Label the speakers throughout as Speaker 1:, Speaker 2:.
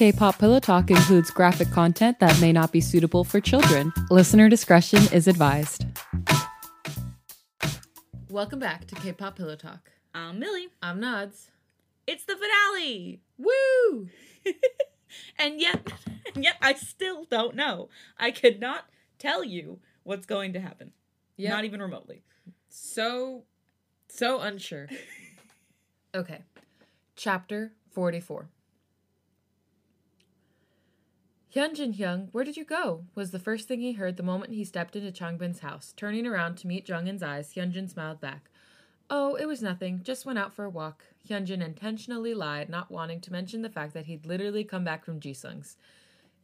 Speaker 1: K pop Pillow Talk includes graphic content that may not be suitable for children. Listener discretion is advised. Welcome back to K pop Pillow Talk.
Speaker 2: I'm Milly.
Speaker 1: I'm Nads.
Speaker 2: It's the finale.
Speaker 1: Woo!
Speaker 2: and yet, and yet I still don't know. I could not tell you what's going to happen.
Speaker 1: Yep.
Speaker 2: Not even remotely.
Speaker 1: So, so unsure. okay. Chapter 44. Hyunjin Hyung, where did you go? was the first thing he heard the moment he stepped into Changbin's house. Turning around to meet Jungin's eyes, Hyunjin smiled back. Oh, it was nothing. Just went out for a walk. Hyunjin intentionally lied, not wanting to mention the fact that he'd literally come back from Jisung's.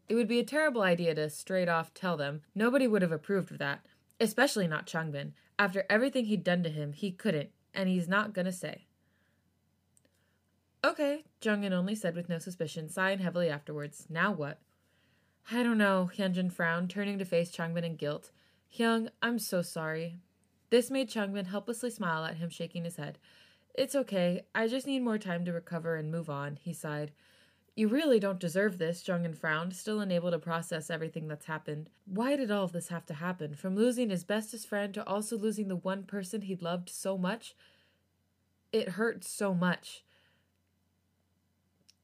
Speaker 1: It would be a terrible idea to straight off tell them. Nobody would have approved of that, especially not Changbin. After everything he'd done to him, he couldn't, and he's not gonna say. Okay, Jungin only said with no suspicion, sighing heavily afterwards. Now what? I don't know, Hyunjin frowned, turning to face Changbin in guilt. Hyung, I'm so sorry. This made Changbin helplessly smile at him, shaking his head. It's okay. I just need more time to recover and move on, he sighed. You really don't deserve this, Jungin frowned, still unable to process everything that's happened. Why did all of this have to happen? From losing his bestest friend to also losing the one person he'd loved so much? It hurt so much.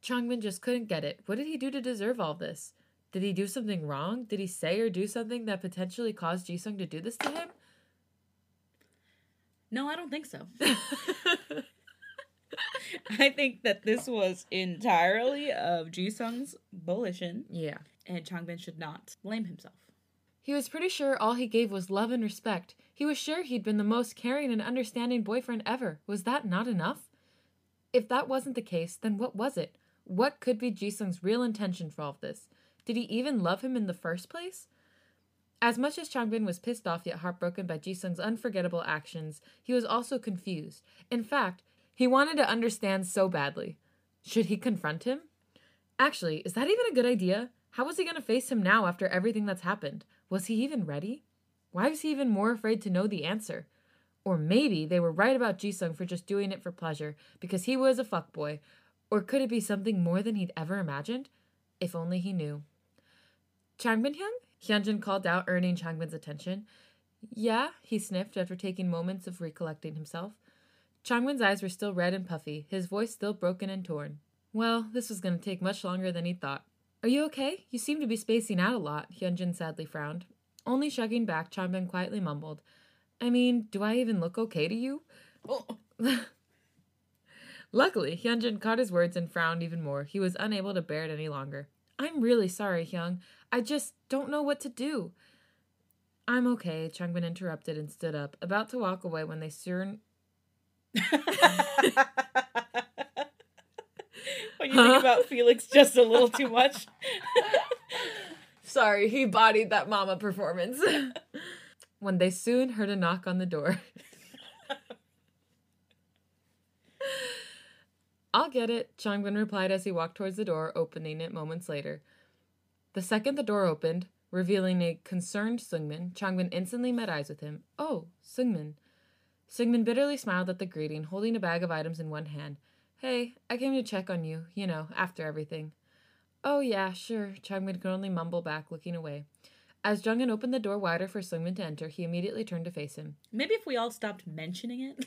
Speaker 1: Changbin just couldn't get it. What did he do to deserve all this? Did he do something wrong? Did he say or do something that potentially caused Jisung to do this to him?
Speaker 2: No, I don't think so. I think that this was entirely of Jisung's volition,
Speaker 1: Yeah.
Speaker 2: and Changbin should not blame himself.
Speaker 1: He was pretty sure all he gave was love and respect. He was sure he'd been the most caring and understanding boyfriend ever. Was that not enough? If that wasn't the case, then what was it? What could be Jisung's real intention for all of this? Did he even love him in the first place? As much as Changbin was pissed off yet heartbroken by Jisung's unforgettable actions, he was also confused. In fact, he wanted to understand so badly. Should he confront him? Actually, is that even a good idea? How was he going to face him now after everything that's happened? Was he even ready? Why was he even more afraid to know the answer? Or maybe they were right about Jisung for just doing it for pleasure because he was a fuckboy. Or could it be something more than he'd ever imagined? If only he knew. Changbin Hyung? Hyunjin called out, earning Changbin's attention. Yeah, he sniffed after taking moments of recollecting himself. Changbin's eyes were still red and puffy, his voice still broken and torn. Well, this was going to take much longer than he thought. Are you okay? You seem to be spacing out a lot, Hyunjin sadly frowned. Only shrugging back, Changbin quietly mumbled. I mean, do I even look okay to you?
Speaker 2: Oh,
Speaker 1: Luckily, Hyunjin caught his words and frowned even more. He was unable to bear it any longer. I'm really sorry, Hyung. I just don't know what to do. I'm okay, Changbin interrupted and stood up, about to walk away when they soon
Speaker 2: when you think about Felix just a little too much.
Speaker 1: Sorry, he bodied that mama performance. when they soon heard a knock on the door. I'll get it, Changbin replied as he walked towards the door, opening it moments later. The second the door opened, revealing a concerned Sungmin, Changbin instantly met eyes with him. Oh, Sungmin. Sungmin bitterly smiled at the greeting, holding a bag of items in one hand. Hey, I came to check on you, you know, after everything. Oh, yeah, sure, Changbin could only mumble back, looking away. As Jungin opened the door wider for Sungmin to enter, he immediately turned to face him.
Speaker 2: Maybe if we all stopped mentioning it.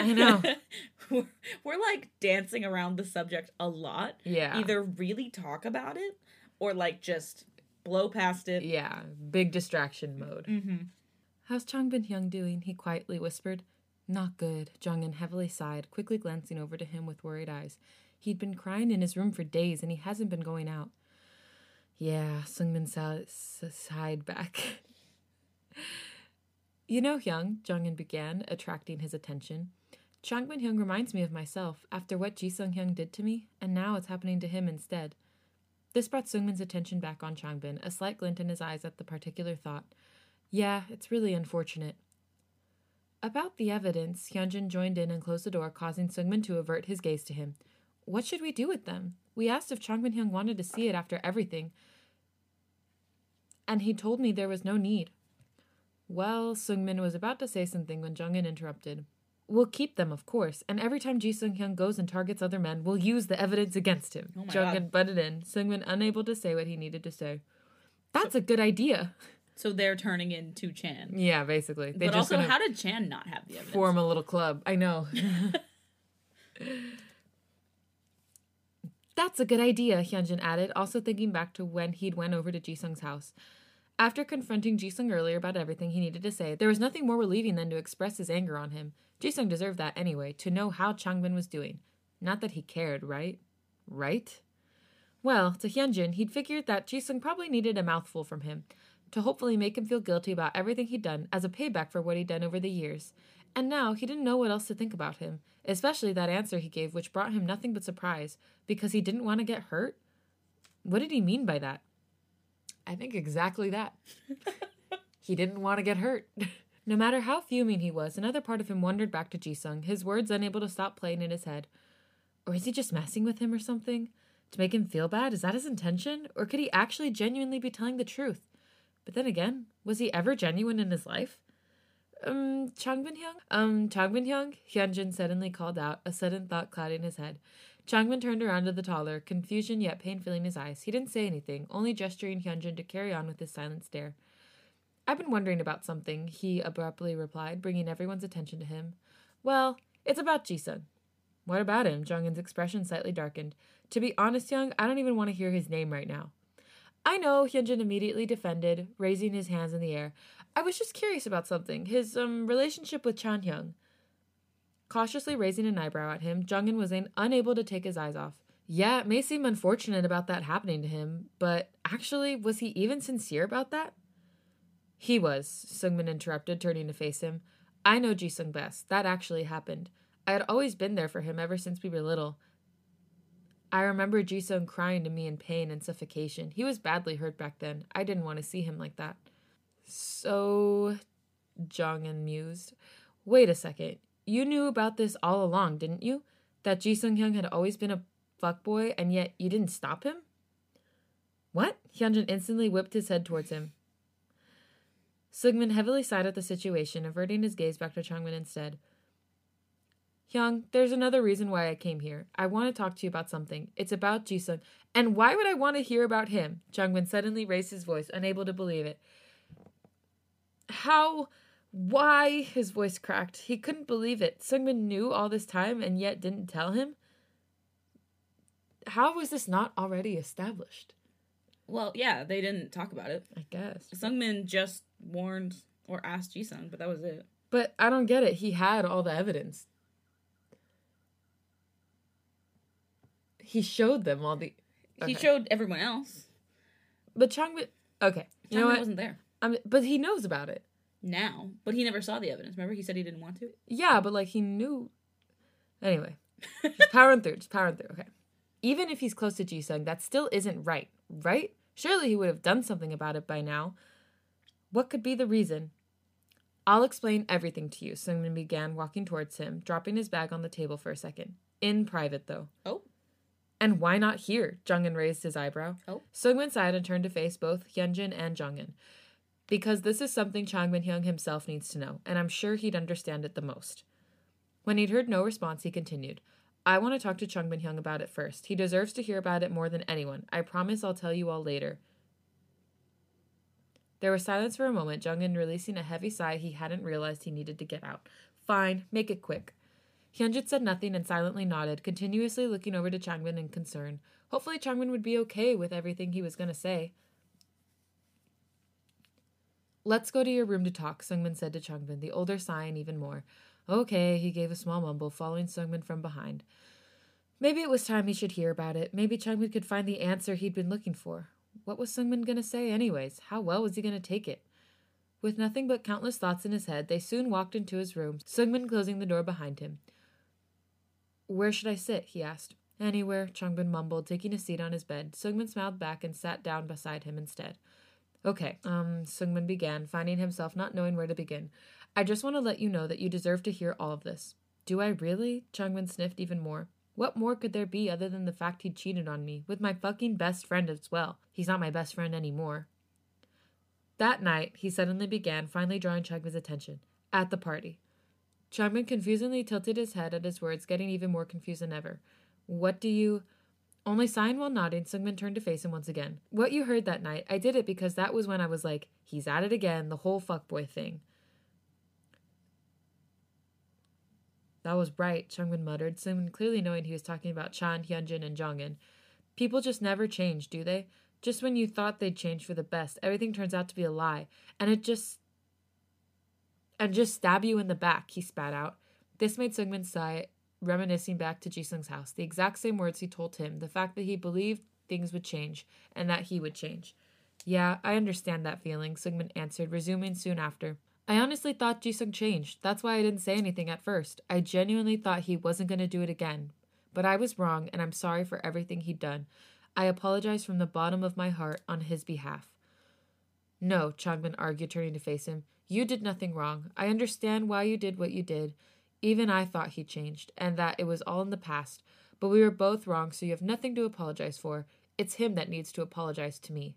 Speaker 1: I know.
Speaker 2: we're, we're like dancing around the subject a lot.
Speaker 1: Yeah.
Speaker 2: Either really talk about it or like just blow past it.
Speaker 1: Yeah, big distraction mode.
Speaker 2: Mm-hmm.
Speaker 1: How's Changbin Hyung doing? He quietly whispered. Not good, Jungin heavily sighed, quickly glancing over to him with worried eyes. He'd been crying in his room for days and he hasn't been going out. Yeah, Sungmin sighed back. you know, Hyung, Jungin began, attracting his attention. Changbin Hyung reminds me of myself after what Ji Sung Hyung did to me, and now it's happening to him instead. This brought Sungmin's attention back on Changbin, a slight glint in his eyes at the particular thought. Yeah, it's really unfortunate. About the evidence, Hyunjin joined in and closed the door, causing Sungmin to avert his gaze to him. What should we do with them? We asked if Changbin Hyung wanted to see it after everything, and he told me there was no need. Well, Sungmin was about to say something when Jungin interrupted. We'll keep them, of course, and every time Ji Sung Hyung goes and targets other men, we'll use the evidence against him.
Speaker 2: Oh
Speaker 1: Jungin butted in, Sungmin unable to say what he needed to say. That's a good idea.
Speaker 2: So they're turning into Chan.
Speaker 1: Yeah, basically. They
Speaker 2: but
Speaker 1: just
Speaker 2: also, how did Chan not have the evidence?
Speaker 1: form a little club. I know. That's a good idea, Hyunjin added, also thinking back to when he'd went over to Jisung's house. After confronting Jisung earlier about everything he needed to say, there was nothing more relieving than to express his anger on him. Jisung deserved that anyway, to know how Changbin was doing. Not that he cared, right? Right? Well, to Hyunjin, he'd figured that Jisung probably needed a mouthful from him, to hopefully make him feel guilty about everything he'd done as a payback for what he'd done over the years. And now he didn't know what else to think about him, especially that answer he gave, which brought him nothing but surprise, because he didn't want to get hurt? What did he mean by that? I think exactly that. he didn't want to get hurt. no matter how fuming he was, another part of him wandered back to Jisung, his words unable to stop playing in his head. Or is he just messing with him or something? To make him feel bad? Is that his intention? Or could he actually genuinely be telling the truth? But then again, was he ever genuine in his life? Um, Changbin Hyung? Um, Changbin Hyung? Hyunjin suddenly called out, a sudden thought clouding his head. Changbin turned around to the taller, confusion yet pain filling his eyes. He didn't say anything, only gesturing Hyunjin to carry on with his silent stare. I've been wondering about something, he abruptly replied, bringing everyone's attention to him. Well, it's about Jisung. What about him? Jonghyun's expression slightly darkened. To be honest, Hyung, I don't even want to hear his name right now. I know, Hyunjin immediately defended, raising his hands in the air. I was just curious about something. His um relationship with Chan Hyung. Cautiously raising an eyebrow at him, Jungin was un- unable to take his eyes off. Yeah, it may seem unfortunate about that happening to him, but actually, was he even sincere about that? He was, Sungmin interrupted, turning to face him. I know Jisung best. That actually happened. I had always been there for him ever since we were little. I remember Jisung crying to me in pain and suffocation. He was badly hurt back then. I didn't want to see him like that. So, Jongin mused. Wait a second. You knew about this all along, didn't you? That Ji Sung Hyung had always been a fuckboy, and yet you didn't stop him? What? Hyunjin instantly whipped his head towards him. Sungmin heavily sighed at the situation, averting his gaze back to Changbin instead. Hyung, there's another reason why I came here. I want to talk to you about something. It's about Jisung. And why would I want to hear about him? Changbin suddenly raised his voice, unable to believe it. How? Why? His voice cracked. He couldn't believe it. Sungmin knew all this time and yet didn't tell him? How was this not already established?
Speaker 2: Well, yeah, they didn't talk about it.
Speaker 1: I guess.
Speaker 2: Sungmin just warned or asked Jisung, but that was it.
Speaker 1: But I don't get it. He had all the evidence. He showed them all the.
Speaker 2: He showed everyone else.
Speaker 1: But Changbin. Okay. You know
Speaker 2: Changbin
Speaker 1: what?
Speaker 2: wasn't there
Speaker 1: I'm, but he knows about it.
Speaker 2: now, but he never saw the evidence. Remember, he said he didn't want to.
Speaker 1: Yeah, but like he knew. Anyway, just powering through, just powering through. Okay. Even if he's close to Jisung, that still isn't right, right? Surely he would have done something about it by now. What could be the reason? I'll explain everything to you, Sungmin began, walking towards him, dropping his bag on the table for a second. In private, though.
Speaker 2: Oh,
Speaker 1: And why not here? Jungin raised his eyebrow.
Speaker 2: Oh.
Speaker 1: Sungmin sighed and turned to face both Hyunjin and Jungin. Because this is something Changbin Hyung himself needs to know, and I'm sure he'd understand it the most. When he'd heard no response, he continued. I want to talk to Changbin Hyung about it first. He deserves to hear about it more than anyone. I promise I'll tell you all later. There was silence for a moment, Jungin releasing a heavy sigh he hadn't realized he needed to get out. Fine, make it quick. Hyunjin said nothing and silently nodded, continuously looking over to Changbin in concern. Hopefully Changbin would be okay with everything he was going to say. Let's go to your room to talk, Sungmin said to Changbin, the older sighing even more. Okay, he gave a small mumble, following Sungmin from behind. Maybe it was time he should hear about it. Maybe Changbin could find the answer he'd been looking for. What was Sungmin going to say, anyways? How well was he going to take it? With nothing but countless thoughts in his head, they soon walked into his room, Sungmin closing the door behind him. Where should I sit? he asked. Anywhere, Changbin mumbled, taking a seat on his bed. Sungmin smiled back and sat down beside him instead. Okay, um, Sungmin began, finding himself not knowing where to begin. I just want to let you know that you deserve to hear all of this. Do I really? Changbin sniffed even more. What more could there be other than the fact he cheated on me, with my fucking best friend as well? He's not my best friend anymore. That night, he suddenly began, finally drawing Changbin's attention. At the party. Changbin confusingly tilted his head at his words, getting even more confused than ever. What do you. Only sighing while nodding, Sungmin turned to face him once again. What you heard that night, I did it because that was when I was like, he's at it again, the whole fuckboy thing. That was right, Changbin muttered, Sungmin clearly knowing he was talking about Chan, Hyunjin, and Jongin. People just never change, do they? Just when you thought they'd change for the best, everything turns out to be a lie, and it just and just stab you in the back, he spat out. This made Sungmin sigh, reminiscing back to Jisung's house, the exact same words he told him, the fact that he believed things would change, and that he would change. Yeah, I understand that feeling, Sungmin answered, resuming soon after. I honestly thought Jisung changed. That's why I didn't say anything at first. I genuinely thought he wasn't going to do it again. But I was wrong, and I'm sorry for everything he'd done. I apologize from the bottom of my heart on his behalf. No, Changbin argued, turning to face him. You did nothing wrong. I understand why you did what you did. Even I thought he changed, and that it was all in the past. But we were both wrong, so you have nothing to apologize for. It's him that needs to apologize to me.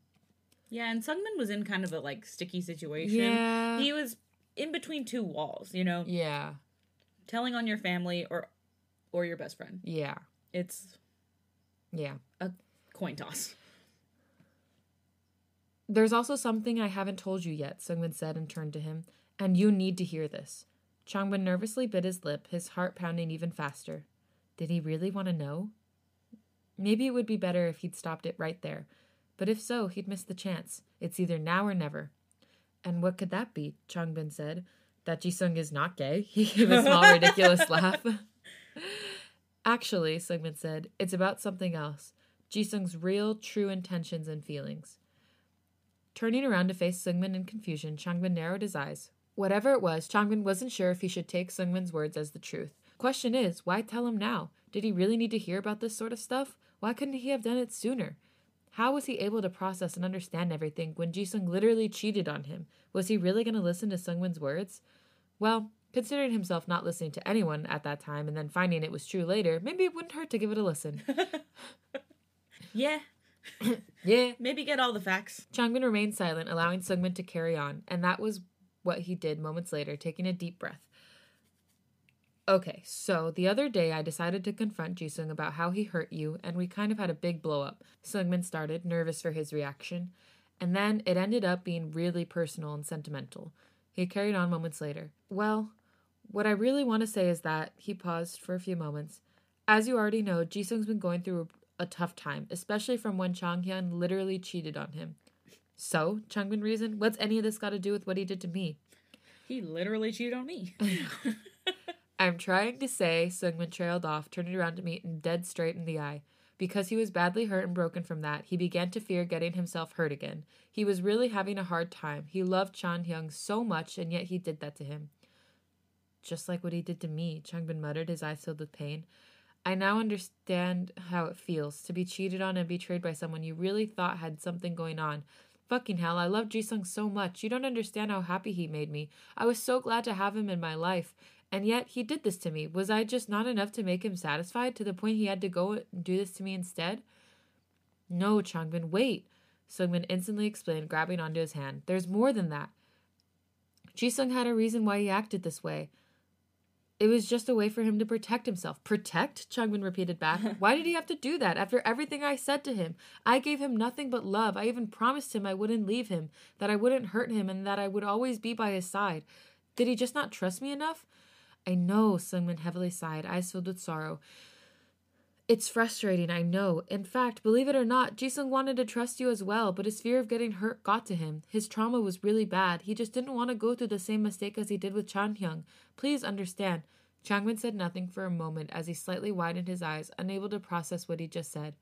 Speaker 2: Yeah, and Sungmin was in kind of a like sticky situation.
Speaker 1: Yeah.
Speaker 2: He was in between two walls, you know,
Speaker 1: Yeah.
Speaker 2: telling on your family or or your best friend.
Speaker 1: Yeah.
Speaker 2: It's
Speaker 1: Yeah.
Speaker 2: a coin toss.
Speaker 1: There's also something I haven't told you yet, Sungmin said and turned to him, and you need to hear this. Changbin nervously bit his lip, his heart pounding even faster. Did he really want to know? Maybe it would be better if he'd stopped it right there, but if so, he'd miss the chance. It's either now or never. And what could that be? Changbin said. That Jisung is not gay. He gave a small, ridiculous laugh. Actually, Sungmin said, it's about something else. Jisung's real, true intentions and feelings. Turning around to face Sungmin in confusion, Changbin narrowed his eyes. Whatever it was, Changbin wasn't sure if he should take Sungmin's words as the truth. Question is, why tell him now? Did he really need to hear about this sort of stuff? Why couldn't he have done it sooner? How was he able to process and understand everything when Jisung literally cheated on him? Was he really going to listen to Sungmin's words? Well, considering himself not listening to anyone at that time and then finding it was true later, maybe it wouldn't hurt to give it a listen.
Speaker 2: Yeah,
Speaker 1: yeah.
Speaker 2: maybe get all the facts.
Speaker 1: Changbin remained silent, allowing Sungmin to carry on, and that was what he did moments later, taking a deep breath. Okay, so the other day I decided to confront Jisung about how he hurt you, and we kind of had a big blow up. Sungmin started, nervous for his reaction, and then it ended up being really personal and sentimental. He carried on moments later. Well, what I really want to say is that he paused for a few moments. As you already know, Jisung's been going through a tough time, especially from when Chan Hyung literally cheated on him. So, Changbin reasoned, what's any of this got to do with what he did to me?
Speaker 2: He literally cheated on me.
Speaker 1: I'm trying to say, Sungmin trailed off, turning around to meet him dead straight in the eye. Because he was badly hurt and broken from that, he began to fear getting himself hurt again. He was really having a hard time. He loved Chan Hyung so much, and yet he did that to him. Just like what he did to me, Changbin muttered, his eyes filled with pain. I now understand how it feels to be cheated on and betrayed by someone you really thought had something going on. Fucking hell, I love Jisung so much. You don't understand how happy he made me. I was so glad to have him in my life. And yet he did this to me. Was I just not enough to make him satisfied to the point he had to go and do this to me instead? No, Changbin, wait. Sungmin instantly explained, grabbing onto his hand. There's more than that. Jisung had a reason why he acted this way. It was just a way for him to protect himself. Protect? Changbin repeated back. Why did he have to do that after everything I said to him? I gave him nothing but love. I even promised him I wouldn't leave him, that I wouldn't hurt him, and that I would always be by his side. Did he just not trust me enough? I know, Sungmin heavily sighed, eyes filled with sorrow. It's frustrating, I know. In fact, believe it or not, Jisung wanted to trust you as well, but his fear of getting hurt got to him. His trauma was really bad. He just didn't want to go through the same mistake as he did with Chan Hyung. Please understand. Changbin said nothing for a moment as he slightly widened his eyes, unable to process what he just said.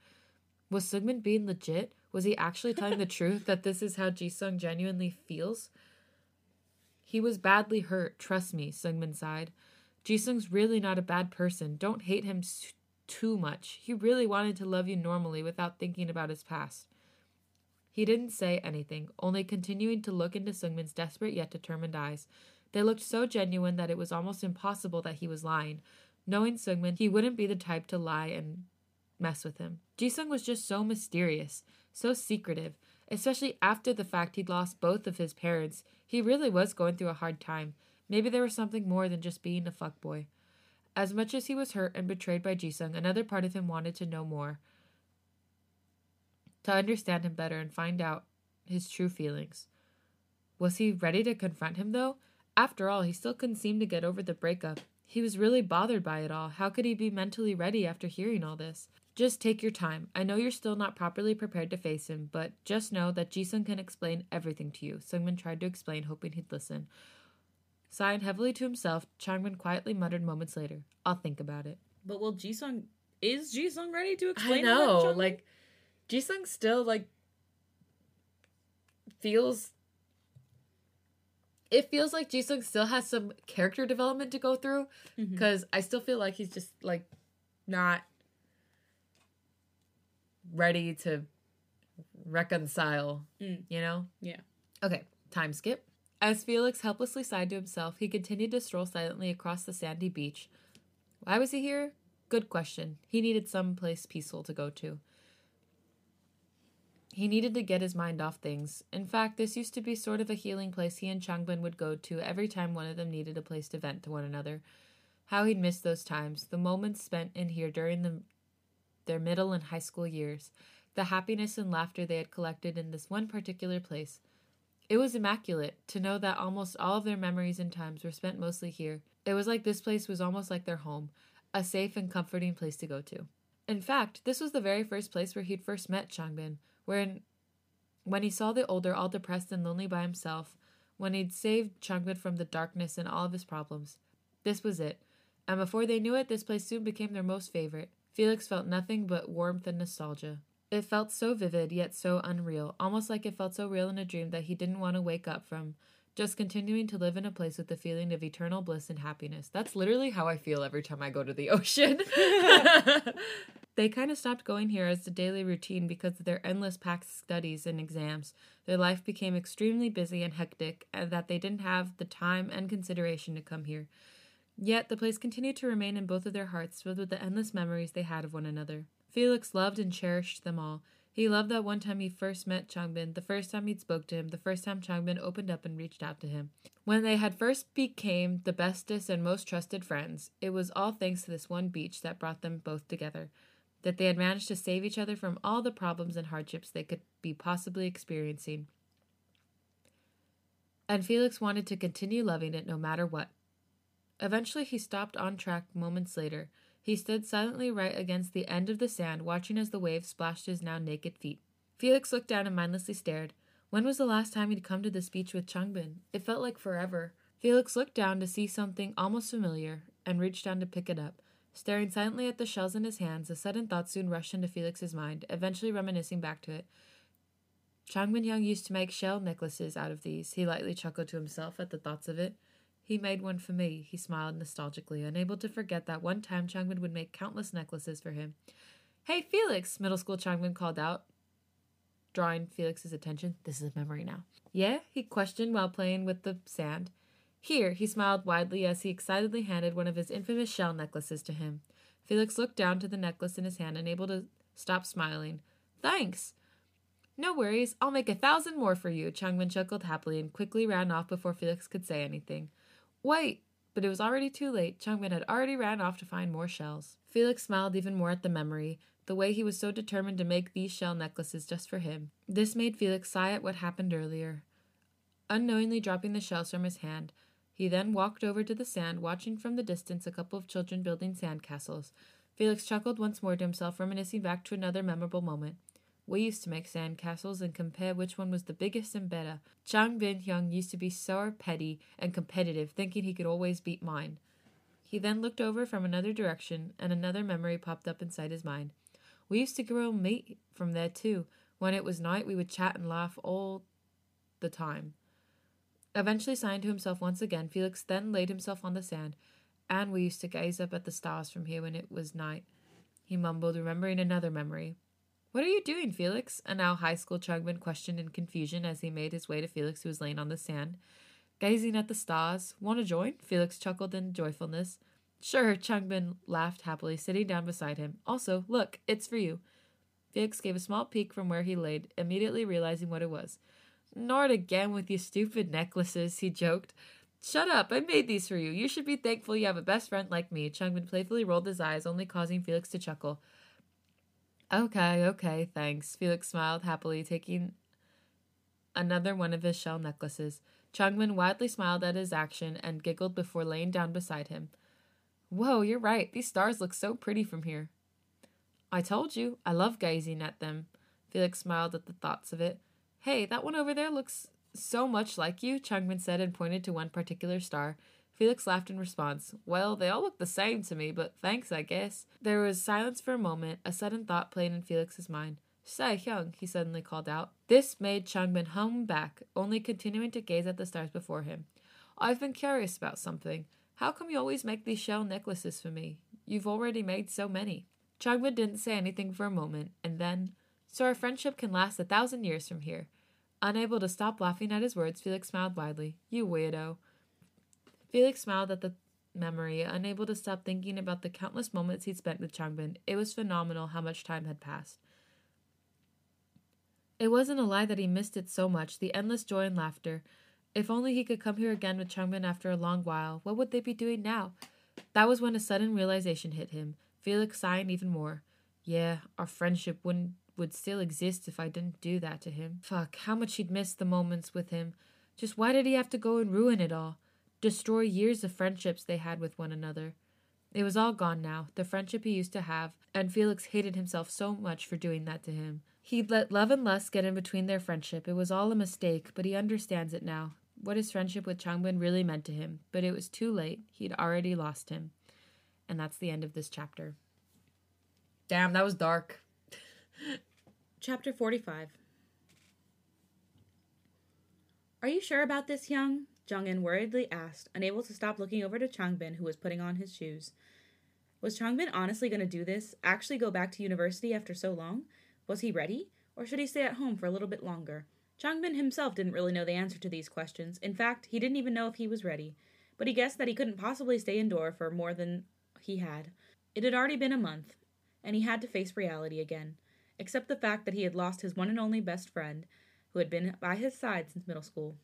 Speaker 1: Was Sungmin being legit? Was he actually telling the truth that this is how Jisung genuinely feels? He was badly hurt, trust me, Sungmin sighed. Jisung's really not a bad person. Don't hate him too much. He really wanted to love you normally without thinking about his past. He didn't say anything, only continuing to look into Sungmin's desperate yet determined eyes. They looked so genuine that it was almost impossible that he was lying. Knowing Sungmin, he wouldn't be the type to lie and mess with him. Jisung was just so mysterious, so secretive, especially after the fact he'd lost both of his parents. He really was going through a hard time. Maybe there was something more than just being a fuckboy. As much as he was hurt and betrayed by Jisung, another part of him wanted to know more. To understand him better and find out his true feelings. Was he ready to confront him, though? After all, he still couldn't seem to get over the breakup. He was really bothered by it all. How could he be mentally ready after hearing all this? Just take your time. I know you're still not properly prepared to face him, but just know that Jisung can explain everything to you. Sungmin tried to explain, hoping he'd listen. Sighing heavily to himself, Changbin quietly muttered moments later, I'll think about it.
Speaker 2: But will Jisung is Jisung ready to explain?
Speaker 1: I know, like Jisung still like feels it feels like Jisung still has some character development to go through because I still feel like he's just like not ready to reconcile,
Speaker 2: Mm.
Speaker 1: you know?
Speaker 2: Yeah.
Speaker 1: Okay, time skip. As Felix helplessly sighed to himself, he continued to stroll silently across the sandy beach. Why was he here? Good question. He needed some place peaceful to go to. He needed to get his mind off things. In fact, this used to be sort of a healing place he and Changbin would go to every time one of them needed a place to vent to one another. How he'd miss those times, the moments spent in here during the, their middle and high school years, the happiness and laughter they had collected in this one particular place. It was immaculate to know that almost all of their memories and times were spent mostly here. It was like this place was almost like their home, a safe and comforting place to go to. In fact, this was the very first place where he'd first met Changbin, wherein when he saw the older all depressed and lonely by himself, when he'd saved Changbin from the darkness and all of his problems. This was it. And before they knew it, this place soon became their most favorite. Felix felt nothing but warmth and nostalgia. It felt so vivid, yet so unreal, almost like it felt so real in a dream that he didn't want to wake up from, just continuing to live in a place with the feeling of eternal bliss and happiness. That's literally how I feel every time I go to the ocean. they kind of stopped going here as a daily routine because of their endless packed studies and exams. Their life became extremely busy and hectic, and that they didn't have the time and consideration to come here. Yet the place continued to remain in both of their hearts, filled with the endless memories they had of one another. Felix loved and cherished them all. He loved that one time he first met Changbin, the first time he'd spoke to him, the first time Changbin opened up and reached out to him. When they had first became the bestest and most trusted friends, it was all thanks to this one beach that brought them both together. That they had managed to save each other from all the problems and hardships they could be possibly experiencing. And Felix wanted to continue loving it no matter what. Eventually, he stopped on track moments later. He stood silently right against the end of the sand, watching as the waves splashed his now naked feet. Felix looked down and mindlessly stared. When was the last time he'd come to this beach with Changbin? It felt like forever. Felix looked down to see something almost familiar and reached down to pick it up. Staring silently at the shells in his hands, a sudden thought soon rushed into Felix's mind, eventually reminiscing back to it. Changbin Hyung used to make shell necklaces out of these. He lightly chuckled to himself at the thoughts of it. He made one for me, he smiled nostalgically, unable to forget that one time Changbin would make countless necklaces for him. Hey, Felix, middle school Changbin called out, drawing Felix's attention. This is a memory now. Yeah? he questioned while playing with the sand. Here, he smiled widely as he excitedly handed one of his infamous shell necklaces to him. Felix looked down to the necklace in his hand, unable to stop smiling. Thanks! No worries, I'll make a thousand more for you, Changbin chuckled happily and quickly ran off before Felix could say anything. Wait! But it was already too late. Changbin had already ran off to find more shells. Felix smiled even more at the memory, the way he was so determined to make these shell necklaces just for him. This made Felix sigh at what happened earlier. Unknowingly dropping the shells from his hand, he then walked over to the sand, watching from the distance a couple of children building sandcastles. Felix chuckled once more to himself, reminiscing back to another memorable moment. We used to make sandcastles and compare which one was the biggest and better. Chang Bin Hyung used to be so petty and competitive, thinking he could always beat mine. He then looked over from another direction, and another memory popped up inside his mind. We used to grill meat from there too. When it was night, we would chat and laugh all the time. Eventually sighing to himself once again, Felix then laid himself on the sand, and we used to gaze up at the stars from here when it was night. He mumbled, remembering another memory. What are you doing, Felix? A now high school Changbin questioned in confusion as he made his way to Felix, who was laying on the sand. Gazing at the stars. Want to join? Felix chuckled in joyfulness. Sure, Changbin laughed happily, sitting down beside him. Also, look, it's for you. Felix gave a small peek from where he laid, immediately realizing what it was. Nor again with your stupid necklaces, he joked. Shut up, I made these for you. You should be thankful you have a best friend like me. Changbin playfully rolled his eyes, only causing Felix to chuckle. Okay, okay, thanks. Felix smiled happily, taking another one of his shell necklaces. Changbin widely smiled at his action and giggled before laying down beside him. Whoa, you're right. These stars look so pretty from here. I told you, I love gazing at them. Felix smiled at the thoughts of it. Hey, that one over there looks so much like you, Changbin said and pointed to one particular star. Felix laughed in response. Well, they all look the same to me, but thanks, I guess. There was silence for a moment. A sudden thought played in Felix's mind. Say, Hyung, he suddenly called out. This made Changbin hum back, only continuing to gaze at the stars before him. I've been curious about something. How come you always make these shell necklaces for me? You've already made so many. Changbin didn't say anything for a moment, and then, So our friendship can last a thousand years from here. Unable to stop laughing at his words, Felix smiled widely. You weirdo. Felix smiled at the memory, unable to stop thinking about the countless moments he'd spent with Changbin. It was phenomenal how much time had passed. It wasn't a lie that he missed it so much, the endless joy and laughter. If only he could come here again with Changbin after a long while, what would they be doing now? That was when a sudden realization hit him. Felix sighed even more. Yeah, our friendship wouldn't would still exist if I didn't do that to him. Fuck, how much he'd missed the moments with him. Just why did he have to go and ruin it all? Destroy years of friendships they had with one another. It was all gone now, the friendship he used to have, and Felix hated himself so much for doing that to him. He'd let love and lust get in between their friendship. It was all a mistake, but he understands it now. What his friendship with Changbin really meant to him, but it was too late. He'd already lost him. And that's the end of this chapter. Damn, that was dark.
Speaker 2: Chapter 45 Are you sure about this, Hyung? Jongin worriedly asked, unable to stop looking over to Changbin, who was putting on his shoes. Was Changbin honestly going to do this? Actually go back to university after so long? Was he ready? Or should he stay at home for a little bit longer? Changbin himself didn't really know the answer to these questions. In fact, he didn't even know if he was ready. But he guessed that he couldn't possibly stay indoor for more than he had. It had already been a month, and he had to face reality again except the fact that he had lost his one and only best friend, who had been by his side since middle school.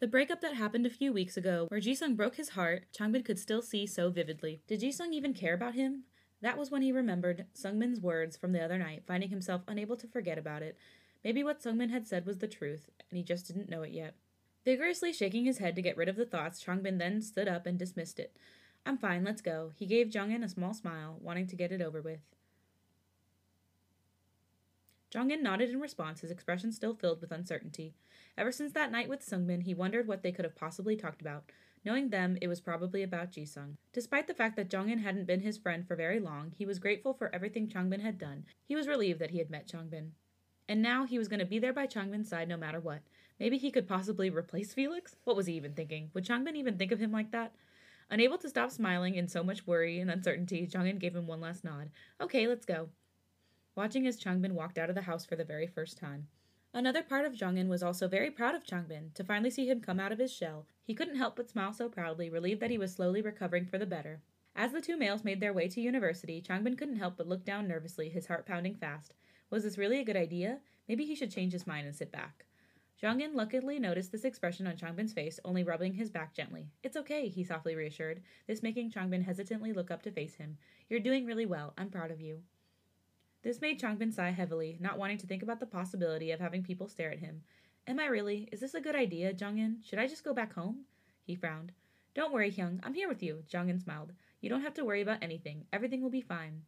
Speaker 2: The breakup that happened a few weeks ago, where Jisung broke his heart, Changbin could still see so vividly. Did Jisung even care about him? That was when he remembered Sungmin's words from the other night, finding himself unable to forget about it. Maybe what Sungmin had said was the truth, and he just didn't know it yet. Vigorously shaking his head to get rid of the thoughts, Changbin then stood up and dismissed it. I'm fine, let's go. He gave Jongin a small smile, wanting to get it over with. Jongin nodded in response, his expression still filled with uncertainty. Ever since that night with Sungmin, he wondered what they could have possibly talked about. Knowing them, it was probably about Jisung. Despite the fact that Jongin hadn't been his friend for very long, he was grateful for everything Changbin had done. He was relieved that he had met Changbin. And now he was going to be there by Changbin's side no matter what. Maybe he could possibly replace Felix? What was he even thinking? Would Changbin even think of him like that? Unable to stop smiling in so much worry and uncertainty, Jongin gave him one last nod. Okay, let's go watching as Changbin walked out of the house for the very first time. Another part of Jongin was also very proud of Changbin to finally see him come out of his shell. He couldn't help but smile so proudly, relieved that he was slowly recovering for the better. As the two males made their way to university, Changbin couldn't help but look down nervously, his heart pounding fast. Was this really a good idea? Maybe he should change his mind and sit back. Jongin luckily noticed this expression on Changbin's face, only rubbing his back gently. It's okay, he softly reassured, this making Changbin hesitantly look up to face him. You're doing really well. I'm proud of you. This made Changbin sigh heavily, not wanting to think about the possibility of having people stare at him. Am I really? Is this a good idea, Jongin? Should I just go back home? He frowned. Don't worry, Hyung. I'm here with you, Jongin smiled. You don't have to worry about anything. Everything will be fine.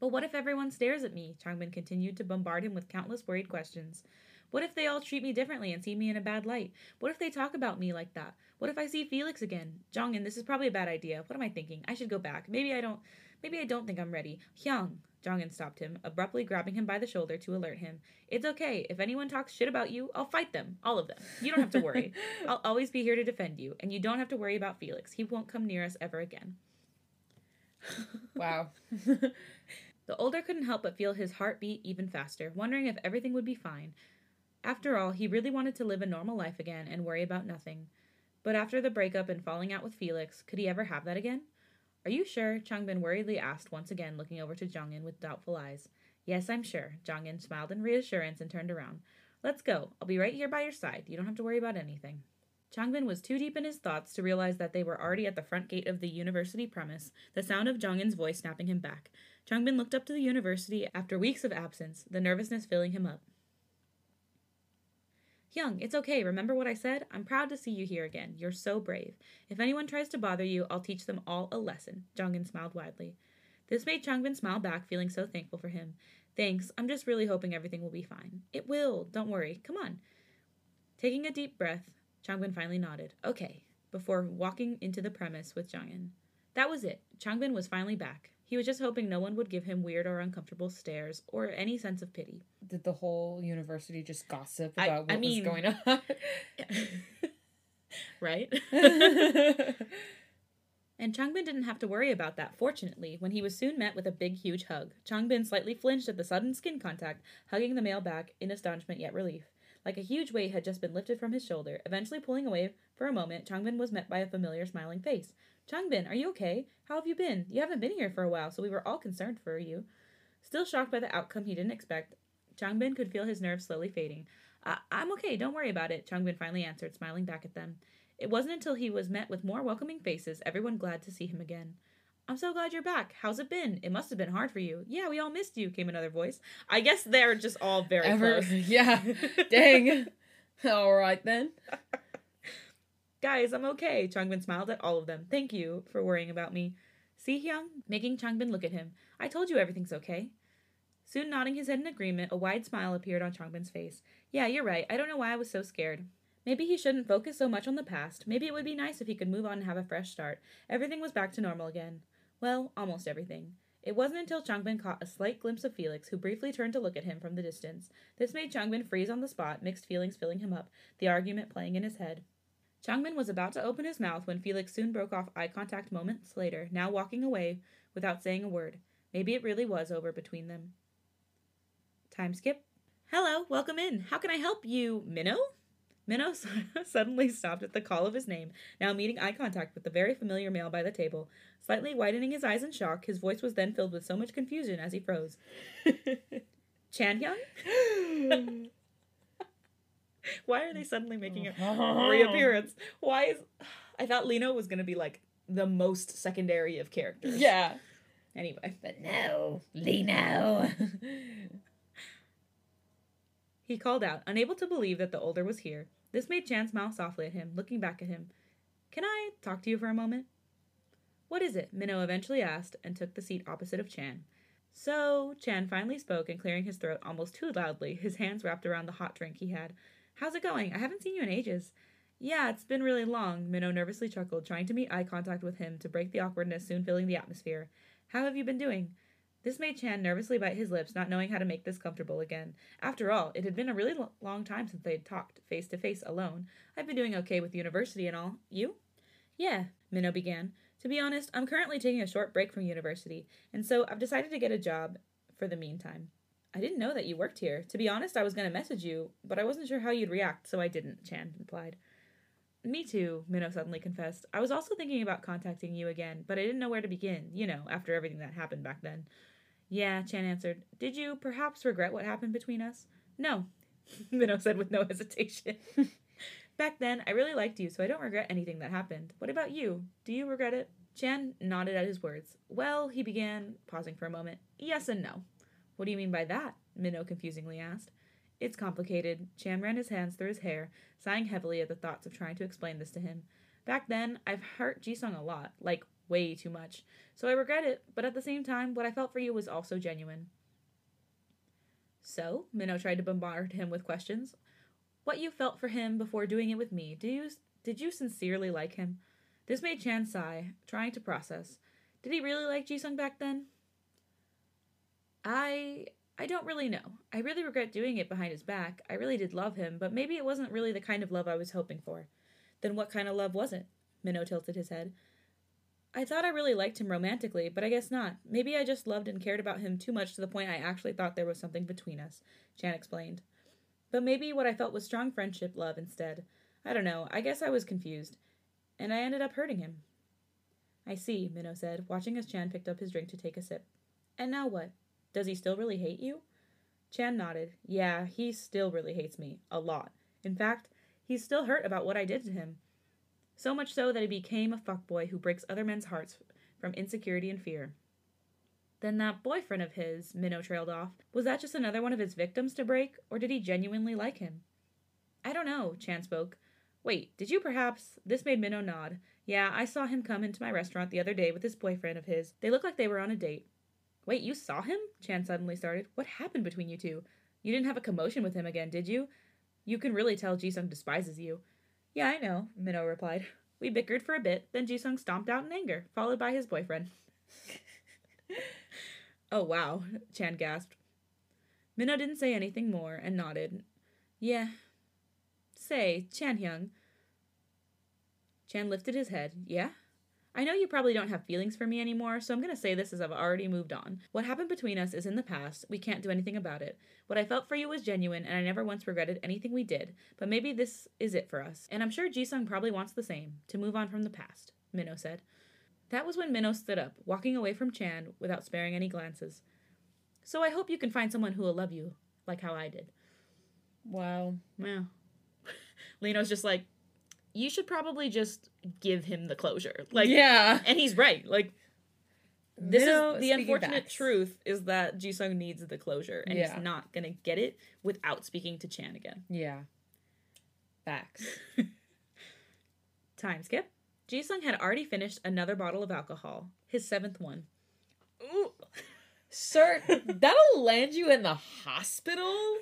Speaker 2: But what if everyone stares at me? Changbin continued to bombard him with countless worried questions. What if they all treat me differently and see me in a bad light? What if they talk about me like that? What if I see Felix again? Jongin, this is probably a bad idea. What am I thinking? I should go back. Maybe I don't maybe I don't think I'm ready. Hyung, Jongin stopped him, abruptly grabbing him by the shoulder to alert him. It's okay. If anyone talks shit about you, I'll fight them. All of them. You don't have to worry. I'll always be here to defend you, and you don't have to worry about Felix. He won't come near us ever again.
Speaker 1: wow.
Speaker 2: the older couldn't help but feel his heart beat even faster, wondering if everything would be fine. After all, he really wanted to live a normal life again and worry about nothing. But after the breakup and falling out with Felix, could he ever have that again? Are you sure? Changbin worriedly asked, once again looking over to Jongin with doubtful eyes. Yes, I'm sure. Jongin smiled in reassurance and turned around. Let's go. I'll be right here by your side. You don't have to worry about anything. Changbin was too deep in his thoughts to realize that they were already at the front gate of the university premise, the sound of Jongin's voice snapping him back. Changbin looked up to the university after weeks of absence, the nervousness filling him up. Hyung, it's okay. Remember what I said? I'm proud to see you here again. You're so brave. If anyone tries to bother you, I'll teach them all a lesson. Jongin smiled widely. This made Changbin smile back, feeling so thankful for him. Thanks. I'm just really hoping everything will be fine. It will. Don't worry. Come on. Taking a deep breath, Changbin finally nodded. Okay. Before walking into the premise with Jongin. That was it. Changbin was finally back. He was just hoping no one would give him weird or uncomfortable stares or any sense of pity.
Speaker 1: Did the whole university just gossip
Speaker 2: I-
Speaker 1: about what
Speaker 2: I mean-
Speaker 1: was going on?
Speaker 2: right? And Changbin didn't have to worry about that, fortunately, when he was soon met with a big, huge hug. Changbin slightly flinched at the sudden skin contact, hugging the male back in astonishment yet relief. Like a huge weight had just been lifted from his shoulder. Eventually pulling away for a moment, Changbin was met by a familiar smiling face. Changbin, are you okay? How have you been? You haven't been here for a while, so we were all concerned for you. Still shocked by the outcome he didn't expect, Changbin could feel his nerves slowly fading. I- I'm okay, don't worry about it, Changbin finally answered, smiling back at them. It wasn't until he was met with more welcoming faces, everyone glad to see him again. I'm so glad you're back. How's it been? It must have been hard for you. Yeah, we all missed you, came another voice. I guess they're just all very
Speaker 1: Ever?
Speaker 2: close.
Speaker 1: Yeah. Dang. All right then.
Speaker 2: Guys, I'm okay. Changbin smiled at all of them. Thank you for worrying about me. See, Hyung? Making Changbin look at him. I told you everything's okay. Soon nodding his head in agreement, a wide smile appeared on Changbin's face. Yeah, you're right. I don't know why I was so scared. Maybe he shouldn't focus so much on the past. Maybe it would be nice if he could move on and have a fresh start. Everything was back to normal again. Well, almost everything. It wasn't until Changbin caught a slight glimpse of Felix, who briefly turned to look at him from the distance. This made Changbin freeze on the spot, mixed feelings filling him up, the argument playing in his head. Changbin was about to open his mouth when Felix soon broke off eye contact moments later, now walking away without saying a word. Maybe it really was over between them. Time skip. Hello, welcome in. How can I help you, Minho? Minho suddenly stopped at the call of his name, now meeting eye contact with the very familiar male by the table. Slightly widening his eyes in shock, his voice was then filled with so much confusion as he froze. Chan Hyung? Why are they suddenly making a reappearance? Why is I thought Lino was gonna be like the most secondary of characters.
Speaker 1: Yeah.
Speaker 2: Anyway.
Speaker 1: But no, Lino.
Speaker 2: He called out, unable to believe that the older was here. This made Chan smile softly at him, looking back at him. Can I talk to you for a moment? What is it? Minho eventually asked and took the seat opposite of Chan. So, Chan finally spoke and clearing his throat almost too loudly, his hands wrapped around the hot drink he had. How's it going? I haven't seen you in ages. Yeah, it's been really long, Minho nervously chuckled, trying to meet eye contact with him to break the awkwardness soon filling the atmosphere. How have you been doing? This made Chan nervously bite his lips, not knowing how to make this comfortable again. After all, it had been a really lo- long time since they had talked face to face alone. I've been doing okay with university and all. You? Yeah, Minho began. To be honest, I'm currently taking a short break from university, and so I've decided to get a job for the meantime. I didn't know that you worked here. To be honest, I was going to message you, but I wasn't sure how you'd react, so I didn't, Chan replied. Me too, Minho suddenly confessed. I was also thinking about contacting you again, but I didn't know where to begin, you know, after everything that happened back then. Yeah, Chan answered. Did you perhaps regret what happened between us? No, Minho said with no hesitation. Back then, I really liked you, so I don't regret anything that happened. What about you? Do you regret it? Chan nodded at his words. Well, he began, pausing for a moment. Yes and no. What do you mean by that? Minho confusingly asked. It's complicated. Chan ran his hands through his hair, sighing heavily at the thoughts of trying to explain this to him. Back then, I've hurt Jisung a lot, like way too much. So I regret it, but at the same time, what I felt for you was also genuine. So, Minho tried to bombard him with questions. What you felt for him before doing it with me, do you did you sincerely like him? This made Chan sigh, trying to process. Did he really like Jisung back then? I I don't really know. I really regret doing it behind his back. I really did love him, but maybe it wasn't really the kind of love I was hoping for. Then what kind of love was it? Minho tilted his head. I thought I really liked him romantically, but I guess not. Maybe I just loved and cared about him too much to the point I actually thought there was something between us, Chan explained. But maybe what I felt was strong friendship love instead. I don't know. I guess I was confused. And I ended up hurting him. I see, Minho said, watching as Chan picked up his drink to take a sip. And now what? Does he still really hate you? Chan nodded. Yeah, he still really hates me. A lot. In fact, He's still hurt about what I did to him. So much so that he became a fuckboy who breaks other men's hearts from insecurity and fear. Then that boyfriend of his, Minho trailed off. Was that just another one of his victims to break, or did he genuinely like him? I don't know, Chan spoke. Wait, did you perhaps? This made Minho nod. Yeah, I saw him come into my restaurant the other day with this boyfriend of his. They looked like they were on a date. Wait, you saw him? Chan suddenly started. What happened between you two? You didn't have a commotion with him again, did you? You can really tell Jisung despises you. Yeah, I know, Minho replied. We bickered for a bit, then Jisung stomped out in anger, followed by his boyfriend. oh, wow, Chan gasped. Minho didn't say anything more and nodded. Yeah. Say, Chan Hyung. Chan lifted his head. Yeah? I know you probably don't have feelings for me anymore, so I'm going to say this as I've already moved on. What happened between us is in the past. We can't do anything about it. What I felt for you was genuine, and I never once regretted anything we did. But maybe this is it for us. And I'm sure Jisung probably wants the same to move on from the past, Minho said. That was when Minho stood up, walking away from Chan without sparing any glances. So I hope you can find someone who will love you, like how I did.
Speaker 1: Wow.
Speaker 2: Well, Lee Know's just like, you should probably just give him the closure. Like,
Speaker 1: yeah.
Speaker 2: and he's right. Like, this is the unfortunate
Speaker 1: facts.
Speaker 2: truth is that Jisung needs the closure, and
Speaker 1: Yeah.
Speaker 2: he's not gonna get it without speaking to Chan again.
Speaker 1: Yeah. Facts.
Speaker 2: Time skip. Jisung had already finished another bottle of alcohol, his seventh one. Ooh.
Speaker 1: Sir, that'll land you in the hospital?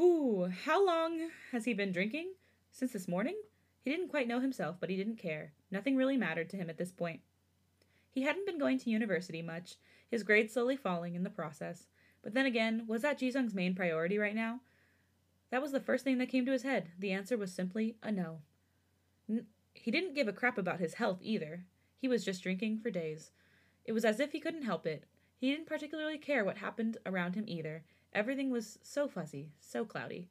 Speaker 2: Ooh, how long has he been drinking? Since this morning? He didn't quite know himself, but he didn't care. Nothing really mattered to him at this point. He hadn't been going to university much, his grades slowly falling in the process. But then again, was that Jisung's main priority right now? That was the first thing that came to his head. The answer was simply a no. N- he didn't give a crap about his health either. He was just drinking for days. It was as if he couldn't help it. He didn't particularly care what happened around him either. Everything was so fuzzy, so cloudy.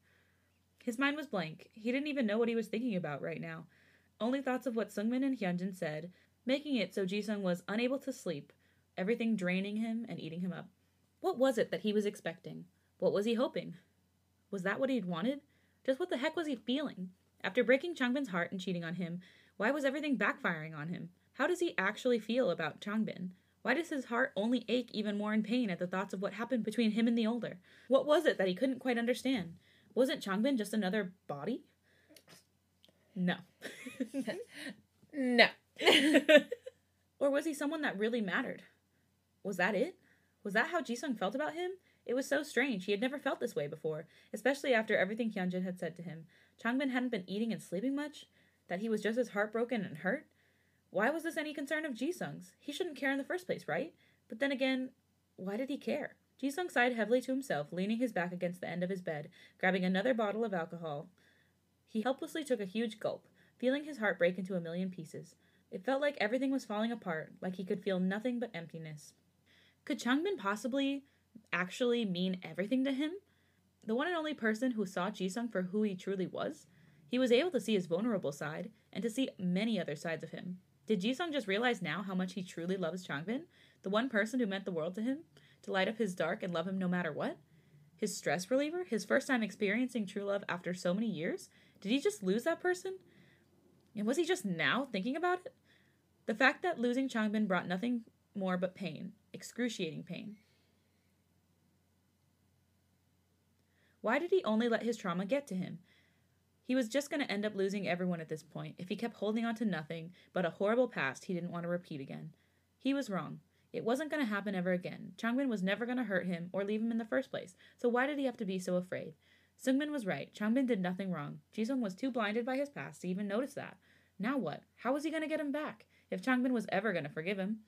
Speaker 2: His mind was blank. He didn't even know what he was thinking about right now. Only thoughts of what Sungmin and Hyunjin said, making it so Jisung was unable to sleep, everything draining him and eating him up. What was it that he was expecting? What was he hoping? Was that what he'd wanted? Just what the heck was he feeling? After breaking Changbin's heart and cheating on him, why was everything backfiring on him? How does he actually feel about Changbin? Why does his heart only ache even more in pain at the thoughts of what happened between him and the older? What was it that he couldn't quite understand? Wasn't Changbin just another body? No.
Speaker 1: No.
Speaker 2: or was he someone that really mattered? Was that it? Was that how Jisung felt about him? It was so strange. He had never felt this way before, especially after everything Hyunjin had said to him. Changbin hadn't been eating and sleeping much? That he was just as heartbroken and hurt? Why was this any concern of Jisung's? He shouldn't care in the first place, right? But then again, why did he care? Jisung sighed heavily to himself, leaning his back against the end of his bed, grabbing another bottle of alcohol. He helplessly took a huge gulp, feeling his heart break into a million pieces. It felt like everything was falling apart, like he could feel nothing but emptiness. Could Changbin possibly actually mean everything to him? The one and only person who saw Jisung for who he truly was? He was able to see his vulnerable side, and to see many other sides of him. Did Jisung just realize now how much he truly loves Changbin? The one person who meant the world to him? To light up his dark and love him no matter what? His stress reliever? His first time experiencing true love after so many years? Did he just lose that person? And was he just now thinking about it? The fact that losing Changbin brought nothing more but pain, excruciating pain. Why did he only let his trauma get to him? He was just going to end up losing everyone at this point if he kept holding on to nothing but a horrible past he didn't want to repeat again. He was wrong. It wasn't going to happen ever again. Changbin was never going to hurt him or leave him in the first place, so why did he have to be so afraid? Sungmin was right. Changbin did nothing wrong. Jisung was too blinded by his past to even notice that. Now what? How was he going to get him back? If Changbin was ever going to forgive him?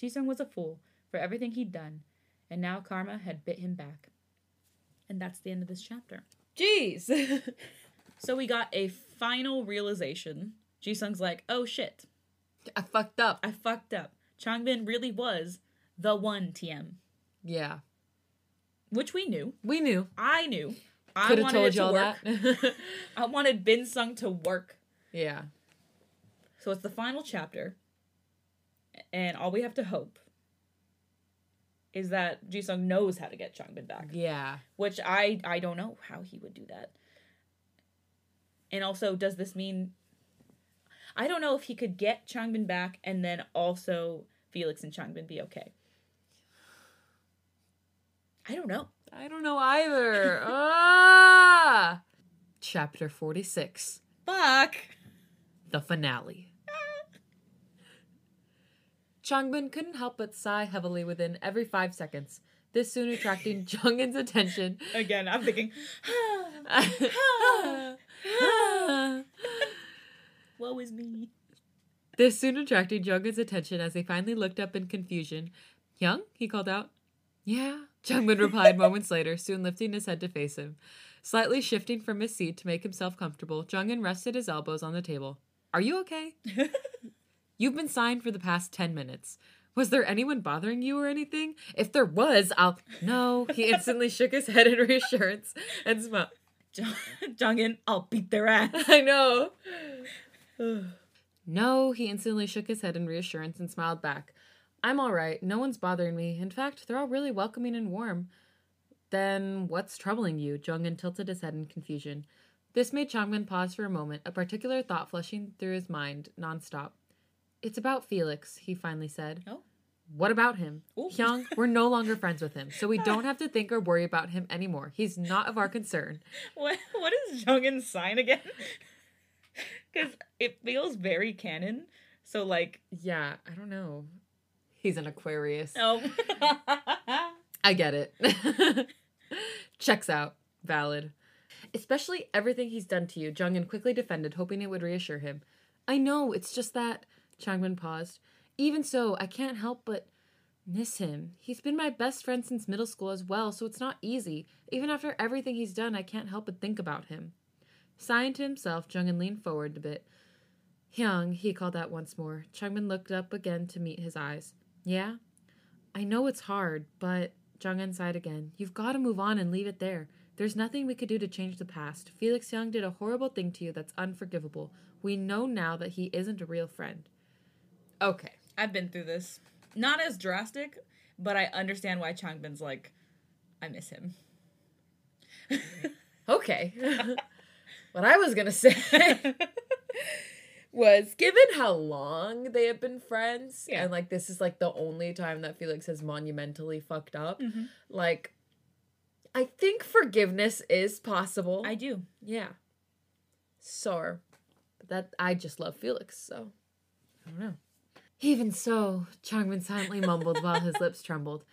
Speaker 2: Jisung was a fool for everything he'd done, and now karma had bit him back. And that's the end of this chapter.
Speaker 1: Jeez.
Speaker 2: So we got a final realization. Jisung's like, oh shit,
Speaker 1: I fucked up.
Speaker 2: I fucked up. Changbin really was the one TM,
Speaker 1: Yeah.
Speaker 2: which we knew.
Speaker 1: We knew.
Speaker 2: I knew. I
Speaker 1: Could have
Speaker 2: wanted
Speaker 1: told
Speaker 2: it to work.
Speaker 1: that.
Speaker 2: I wanted Binsung to work.
Speaker 1: yeah.
Speaker 2: So it's the final chapter, and all we have to hope is that Jisung knows how to get Changbin back.
Speaker 1: Yeah.
Speaker 2: Which I I don't know how he would do that. And also, does this mean I don't know if he could get Changbin back and then also Felix and Changbin be okay. I don't know.
Speaker 1: I don't know either. ah! Chapter 46
Speaker 2: Fuck.
Speaker 1: The finale. Changbin couldn't help but sigh heavily within every five seconds, this soon attracting Jungin's attention.
Speaker 2: Again, I'm thinking, woe is me.
Speaker 1: This soon attracted Jungin's attention as he finally looked up in confusion. Hyung? he called out. Yeah, Jungmin replied moments later, soon lifting his head to face him. Slightly shifting from his seat to make himself comfortable, Jungin rested his elbows on the table. Are you okay? You've been signed for the past 10 minutes. Was there anyone bothering you or anything? If there was, I'll. No. He instantly shook his head in reassurance and smiled.
Speaker 2: Jungin, I'll beat their ass.
Speaker 1: I know. no, he instantly shook his head in reassurance and smiled back. I'm all right. No one's bothering me. In fact, they're all really welcoming and warm. Then what's troubling you? Jungin tilted his head in confusion. This made Changbin pause for a moment, a particular thought flushing through his mind nonstop. It's about Felix, he finally said.
Speaker 2: Oh.
Speaker 1: What about him?
Speaker 2: Ooh.
Speaker 1: Hyung, we're no longer friends with him, so we don't have to think or worry about him anymore. He's not of our concern.
Speaker 2: What what is Jungin's sign again? Because it feels very canon. So like
Speaker 1: Yeah, I don't know. He's an Aquarius.
Speaker 2: oh
Speaker 1: I get it. Checks out. Valid. Especially everything he's done to you, Jungin quickly defended, hoping it would reassure him. I know, it's just that. Changbin paused. Even so, I can't help but miss him. He's been my best friend since middle school as well, so it's not easy. Even after everything he's done, I can't help but think about him. Sighing to himself, Jungin leaned forward a bit. Hyung, he called out once more. Changbin looked up again to meet his eyes. Yeah? I know it's hard, but Jungin sighed again. You've got to move on and leave it there. There's nothing we could do to change the past. Felix Hyung did a horrible thing to you that's unforgivable. We know now that he isn't a real friend. Okay.
Speaker 2: I've been through this. Not as drastic, but I understand why Changbin's like, I miss him.
Speaker 1: Okay. what I was going to say was given how long they have been friends,
Speaker 2: Yeah.
Speaker 1: and like this is like the only time that Felix has monumentally fucked up,
Speaker 2: Mhm.
Speaker 1: like, I think forgiveness is possible.
Speaker 2: I do.
Speaker 1: Yeah. So, but that I just love Felix, so I don't know. Even so, Changbin silently mumbled while his lips trembled.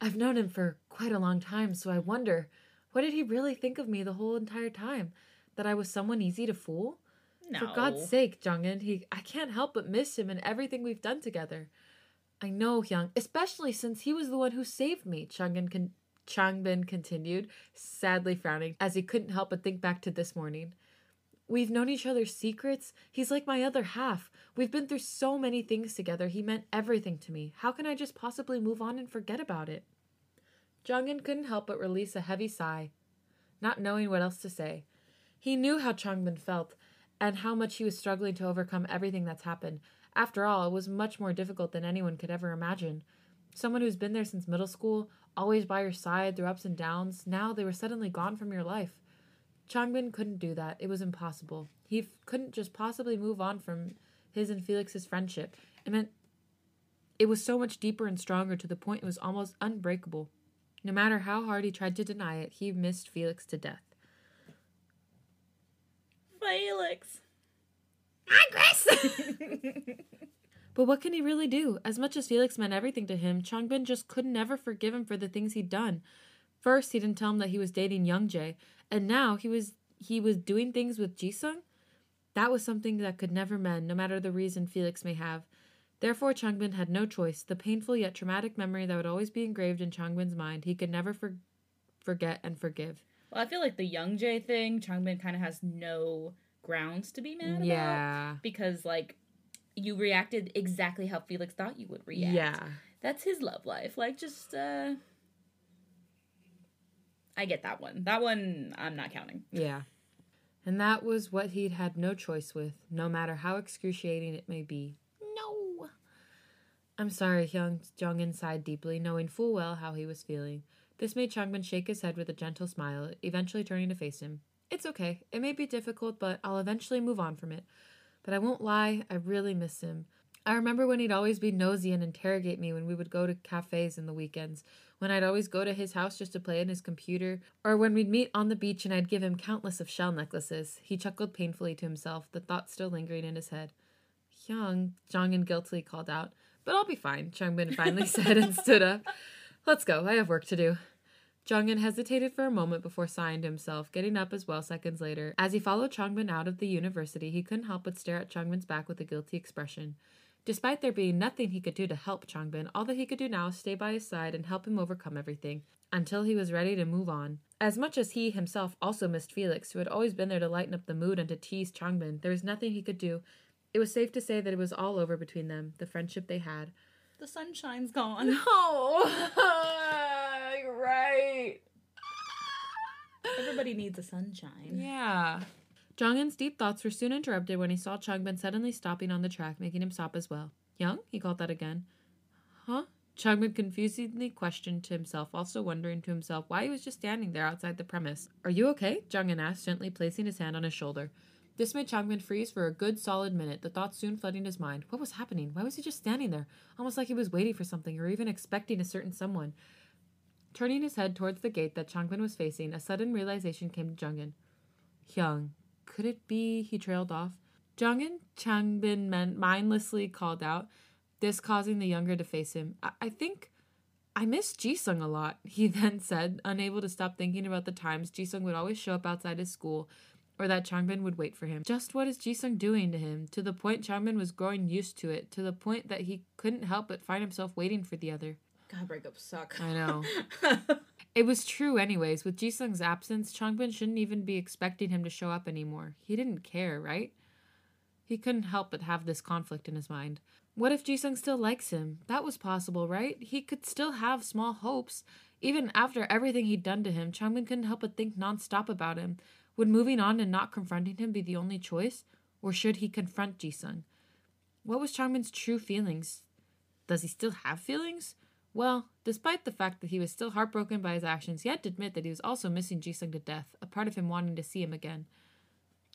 Speaker 1: I've known him for quite a long time, so I wonder, what did he really think of me the whole entire time? That I was someone easy to fool?
Speaker 2: No.
Speaker 1: For God's sake, Jungin, he I can't help but miss him and everything we've done together. I know, Hyung, especially since he was the one who saved me, Changin con- Changbin continued, sadly frowning, as he couldn't help but think back to this morning. We've known each other's secrets. He's like my other half. We've been through so many things together. He meant everything to me. How can I just possibly move on and forget about it? Jungin couldn't help but release a heavy sigh, not knowing what else to say. He knew how Changbin felt and how much he was struggling to overcome everything that's happened. After all, it was much more difficult than anyone could ever imagine. Someone who's been there since middle school, always by your side through ups and downs, now they were suddenly gone from your life. Changbin couldn't do that. It was impossible. He f- couldn't just possibly move on from his and Felix's friendship. It meant it was so much deeper and stronger to the point it was almost unbreakable. No matter how hard he tried to deny it, he missed Felix to death.
Speaker 2: Felix.
Speaker 1: But what can he really do? As much as Felix meant everything to him, Changbin just could never forgive him for the things he'd done. First, he didn't tell him that he was dating Young Jae, and now he was he was doing things with Jisung. That was something that could never mend, no matter the reason Felix may have. Therefore, Changbin had no choice. The painful yet traumatic memory that would always be engraved in Changbin's mind, he could never for- forget and forgive.
Speaker 2: Well, I feel like the Young Jae thing, Changbin kind of has no grounds to be mad about.
Speaker 1: Yeah.
Speaker 2: Because, like, you reacted exactly how Felix thought you would react.
Speaker 1: Yeah.
Speaker 2: That's his love life. Like, just, uh. I get that one. That one, I'm not counting.
Speaker 1: Yeah. And that was what he'd had no choice with, no matter how excruciating it may be. I'm sorry, Hyung Jongin sighed deeply, knowing full well how he was feeling. This made Changbin shake his head with a gentle smile, eventually turning to face him. It's okay. It may be difficult, but I'll eventually move on from it. But I won't lie, I really miss him. I remember when he'd always be nosy and interrogate me when we would go to cafes in the weekends, when I'd always go to his house just to play on his computer, or when we'd meet on the beach and I'd give him countless of shell necklaces. He chuckled painfully to himself, the thought still lingering in his head. Hyung, Jongin guiltily called out. But I'll be fine, Changbin finally said and stood up. Let's go, I have work to do. Jongin hesitated for a moment before sighing to himself, getting up as well seconds later. As he followed Changbin out of the university, he couldn't help but stare at Changbin's back with a guilty expression. Despite there being nothing he could do to help Changbin, all that he could do now was stay by his side and help him overcome everything, until he was ready to move on. As much as he himself also missed Felix, who had always been there to lighten up the mood and to tease Changbin, there was nothing he could do. It was safe to say that it was all over between them, the friendship they had.
Speaker 2: The sunshine's gone.
Speaker 1: No! You're right.
Speaker 2: Everybody needs a sunshine.
Speaker 1: Yeah. Jongin's deep thoughts were soon interrupted when he saw Changbin suddenly stopping on the track, making him stop as well. Hyung? He called that again. Huh? Changbin confusedly questioned to himself, also wondering to himself why he was just standing there outside the premise. Are you okay? Jongin asked, gently placing his hand on his shoulder. This made Changbin freeze for a good solid minute, the thoughts soon flooding his mind. What was happening? Why was he just standing there? Almost like he was waiting for something or even expecting a certain someone. Turning his head towards the gate that Changbin was facing, a sudden realization came to Jungin. Hyung, could it be he trailed off? Jungin Changbin mindlessly called out, this causing the younger to face him. I, I think I miss Jisung a lot, he then said, unable to stop thinking about the times Jisung would always show up outside his school or that Changbin would wait for him. Just what is Jisung doing to him? To the point Changbin was growing used to it, to the point that he couldn't help but find himself waiting for the other.
Speaker 2: God, breakups suck.
Speaker 1: I know. it was true, anyways. With Jisung's absence, Changbin shouldn't even be expecting him to show up anymore. He didn't care, right? He couldn't help but have this conflict in his mind. What if Jisung still likes him? That was possible, right? He could still have small hopes. Even after everything he'd done to him, Changbin couldn't help but think nonstop about him. Would moving on and not confronting him be the only choice? Or should he confront Jisung? What was Changbin's true feelings? Does he still have feelings? Well, despite the fact that he was still heartbroken by his actions, he had to admit that he was also missing Jisung to death, a part of him wanting to see him again.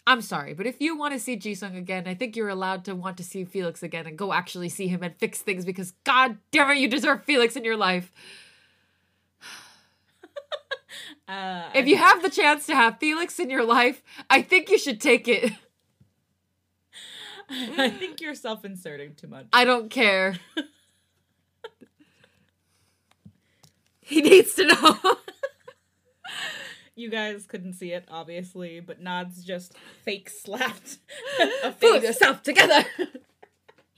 Speaker 1: I'm sorry, but if you want to see Jisung again, I think you're allowed to want to see Felix again and go actually see him and fix things because god damn it, you deserve Felix in your life.
Speaker 2: Uh,
Speaker 1: If you have the chance to have Felix in your life, I think you should take it.
Speaker 2: I think you're self-inserting too much.
Speaker 1: I don't care. he needs to know.
Speaker 2: You guys couldn't see it, obviously, but Nads just fake slapped
Speaker 1: Pull yourself together.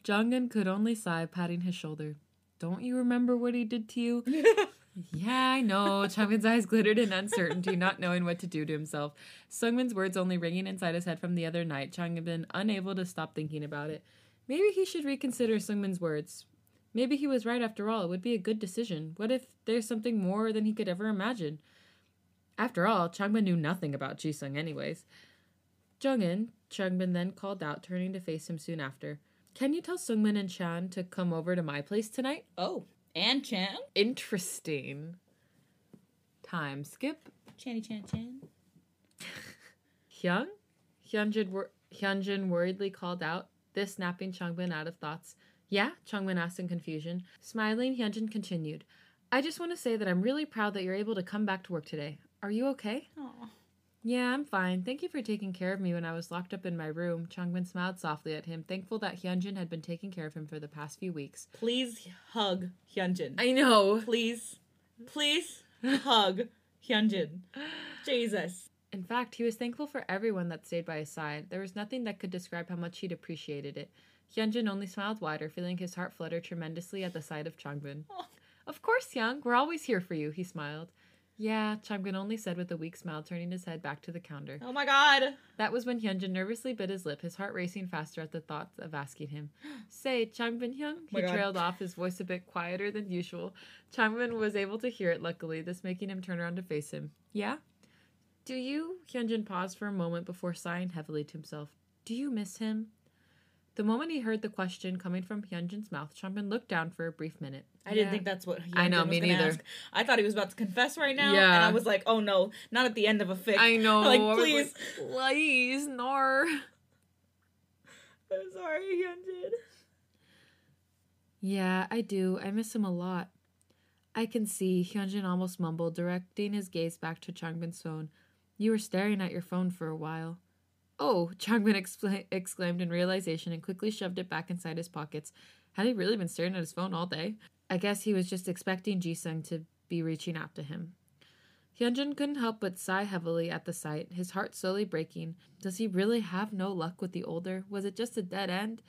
Speaker 1: Jongin could only sigh, patting his shoulder. Don't you remember what he did to you? yeah, I know. Chungmin's eyes glittered in uncertainty, not knowing what to do to himself. Sungmin's words only ringing inside his head from the other night, Chungmin unable to stop thinking about it. Maybe he should reconsider Sungmin's words. Maybe he was right after all. It would be a good decision. What if there's something more than he could ever imagine? After all, Chungmin knew nothing about Jisung anyways. Jungin, Chungmin then called out, turning to face him soon after. Can you tell Sungmin and Chan to come over to my place tonight?
Speaker 2: oh, and Chan?
Speaker 1: Interesting. Time skip.
Speaker 2: Channy Chan Chan.
Speaker 1: Hyung? Hyunjin, wor- Hyunjin worriedly called out, this snapping Changbin out of thoughts. Yeah? Chungmin asked in confusion. Smiling, Hyunjin continued. I just want to say that I'm really proud that you're able to come back to work today. Are you okay?
Speaker 2: Aw.
Speaker 1: Yeah, I'm fine. Thank you for taking care of me when I was locked up in my room. Changbin smiled softly at him, thankful that Hyunjin had been taking care of him for the past few weeks.
Speaker 2: Please hug Hyunjin.
Speaker 1: I know.
Speaker 2: Please, please hug Hyunjin. Jesus.
Speaker 1: In fact, he was thankful for everyone that stayed by his side. There was nothing that could describe how much he'd appreciated it. Hyunjin only smiled wider, feeling his heart flutter tremendously at the sight of Changbin.
Speaker 2: Oh.
Speaker 1: Of course, Hyung. We're always here for you, he smiled. Yeah, Changbin only said with a weak smile, turning his head back to the counter.
Speaker 2: Oh my god.
Speaker 1: That was when Hyunjin nervously bit his lip, his heart racing faster at the thought of asking him. Say, Changbin Hyung?
Speaker 2: Oh my
Speaker 1: He
Speaker 2: God.
Speaker 1: trailed off, his voice a bit quieter than usual. Changbin was able to hear it, luckily, this making him turn around to face him. Yeah? Do you? Hyunjin paused for a moment before sighing heavily to himself. Do you miss him? The moment he heard the question coming from Hyunjin's mouth, Changbin looked down for a brief minute.
Speaker 2: I didn't think that's what
Speaker 1: I know,
Speaker 2: Hyunjin was
Speaker 1: me
Speaker 2: gonna
Speaker 1: neither.
Speaker 2: ask. I thought he was about to confess right now, and I was like, "Oh no, not at the end of a fic."
Speaker 1: I know.
Speaker 2: Like,
Speaker 1: I was
Speaker 2: please.
Speaker 1: please, Nar.
Speaker 2: I'm sorry, Hyunjin.
Speaker 1: Yeah, I do. I miss him a lot. I can see, Hyunjin almost mumbled, directing his gaze back to Changbin's phone. You were staring at your phone for a while. Oh, Changbin excla- exclaimed in realization and quickly shoved it back inside his pockets. Had he really been staring at his phone all day? I guess he was just expecting Jisung to be reaching out to him. Hyunjin couldn't help but sigh heavily at the sight, his heart slowly breaking. Does he really have no luck with the older? Was it just a dead end?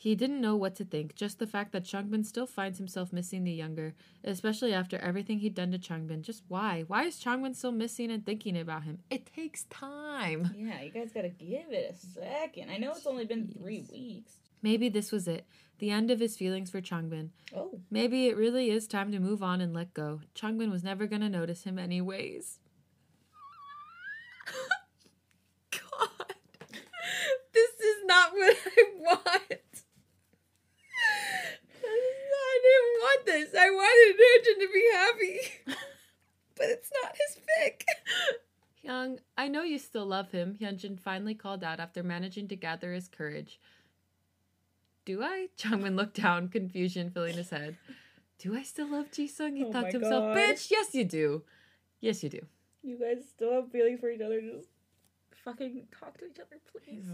Speaker 1: He didn't know what to think, just the fact that Changbin still finds himself missing the younger, especially after everything he'd done to Changbin. Just why? Why is Changbin still missing and thinking about him? It takes time.
Speaker 2: Yeah, you guys gotta give it a second. I know it's only been three weeks.
Speaker 1: Maybe this was it, the end of his feelings for Changbin.
Speaker 2: Oh,
Speaker 1: Maybe it really is time to move on and let go. Changbin was never gonna notice him anyways. God, this is not what I want. I didn't want this. I wanted Hyunjin to be happy, but it's not his pick. Hyung, I know you still love him. Hyunjin finally called out after managing to gather his courage. Do I? Changbin looked down, confusion filling his head. Do I still love Jisung? He
Speaker 2: Oh
Speaker 1: thought to himself,
Speaker 2: God.
Speaker 1: bitch, yes you do. Yes you do.
Speaker 2: you guys still have feelings for each other. Just fucking talk to each other, please.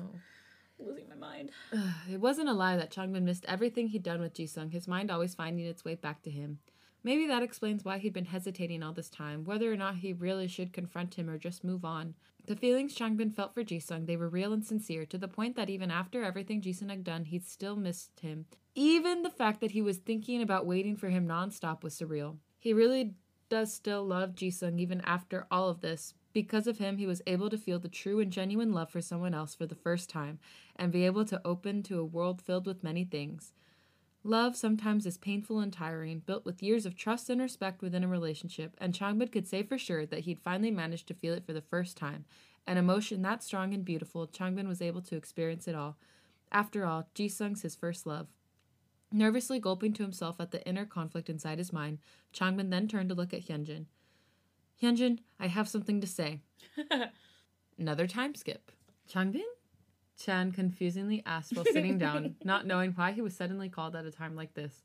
Speaker 2: Losing my mind.
Speaker 1: It wasn't a lie that Changbin missed everything he'd done with Jisung, his mind always finding its way back to him. Maybe that explains why he'd been hesitating all this time, whether or not he really should confront him or just move on. The feelings Changbin felt for Jisung, they were real and sincere, to the point that even after everything Jisung had done, he'd still missed him. Even the fact that he was thinking about waiting for him nonstop was surreal. He really does still love Jisung even after all of this. Because of him, he was able to feel the true and genuine love for someone else for the first time and be able to open to a world filled with many things. Love sometimes is painful and tiring, built with years of trust and respect within a relationship, and Changbin could say for sure that he'd finally managed to feel it for the first time. An emotion that strong and beautiful, Changbin was able to experience it all. After all, Jisung's his first love. Nervously gulping to himself at the inner conflict inside his mind, Changbin then turned to look at Hyunjin. Hyunjin, I have something to say. Another time skip. Changbin? Chan confusingly asked while sitting down, not knowing why he was suddenly called at a time like this.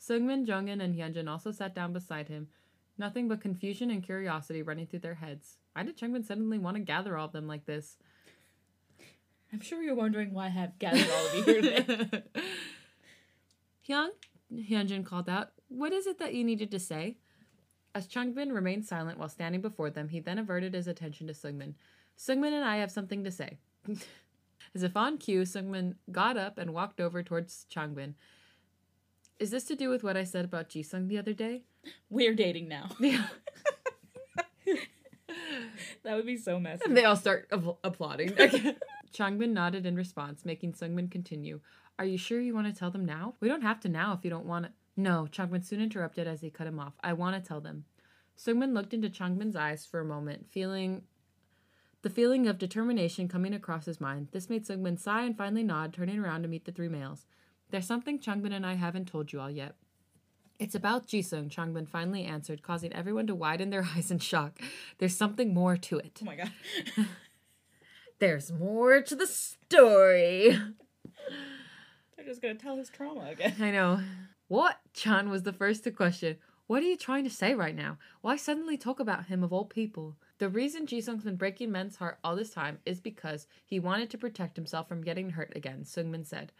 Speaker 1: Sungmin, Jongin, and Hyunjin also sat down beside him, nothing but confusion and curiosity running through their heads. Why did Changbin suddenly want to gather all of them like this?
Speaker 2: I'm sure you're wondering why I have gathered all of you here today.
Speaker 1: Hyung, Hyunjin called out, What is it that you needed to say? As Changbin remained silent while standing before them, he then averted his attention to Sungmin. Sungmin and I have something to say. As if on cue, Sungmin got up and walked over towards Changbin. Is this to do with what I said about Jisung the other day?
Speaker 2: We're dating now.
Speaker 1: Yeah.
Speaker 2: That would be so messy.
Speaker 1: And they all start apl- applauding. Changbin nodded in response, making Sungmin continue. Are you sure you want to tell them now? We don't have to now if you don't want to. No, Changbin soon interrupted as he cut him off. I want to tell them. Sungmin looked into Changbin's eyes for a moment, feeling the feeling of determination coming across his mind. This made Sungmin sigh and finally nod, turning around to meet the three males. There's something Changbin and I haven't told you all yet. It's about Jisung, Changbin finally answered, causing everyone to widen their eyes in shock. There's something more to it.
Speaker 2: Oh my god.
Speaker 1: There's more to the story.
Speaker 2: They're just gonna tell his trauma again.
Speaker 1: I know. What? Chan was the first to question. What are you trying to say right now? Why suddenly talk about him of all people? The reason Jisung's been breaking men's heart all this time is because he wanted to protect himself from getting hurt again, Sungmin said.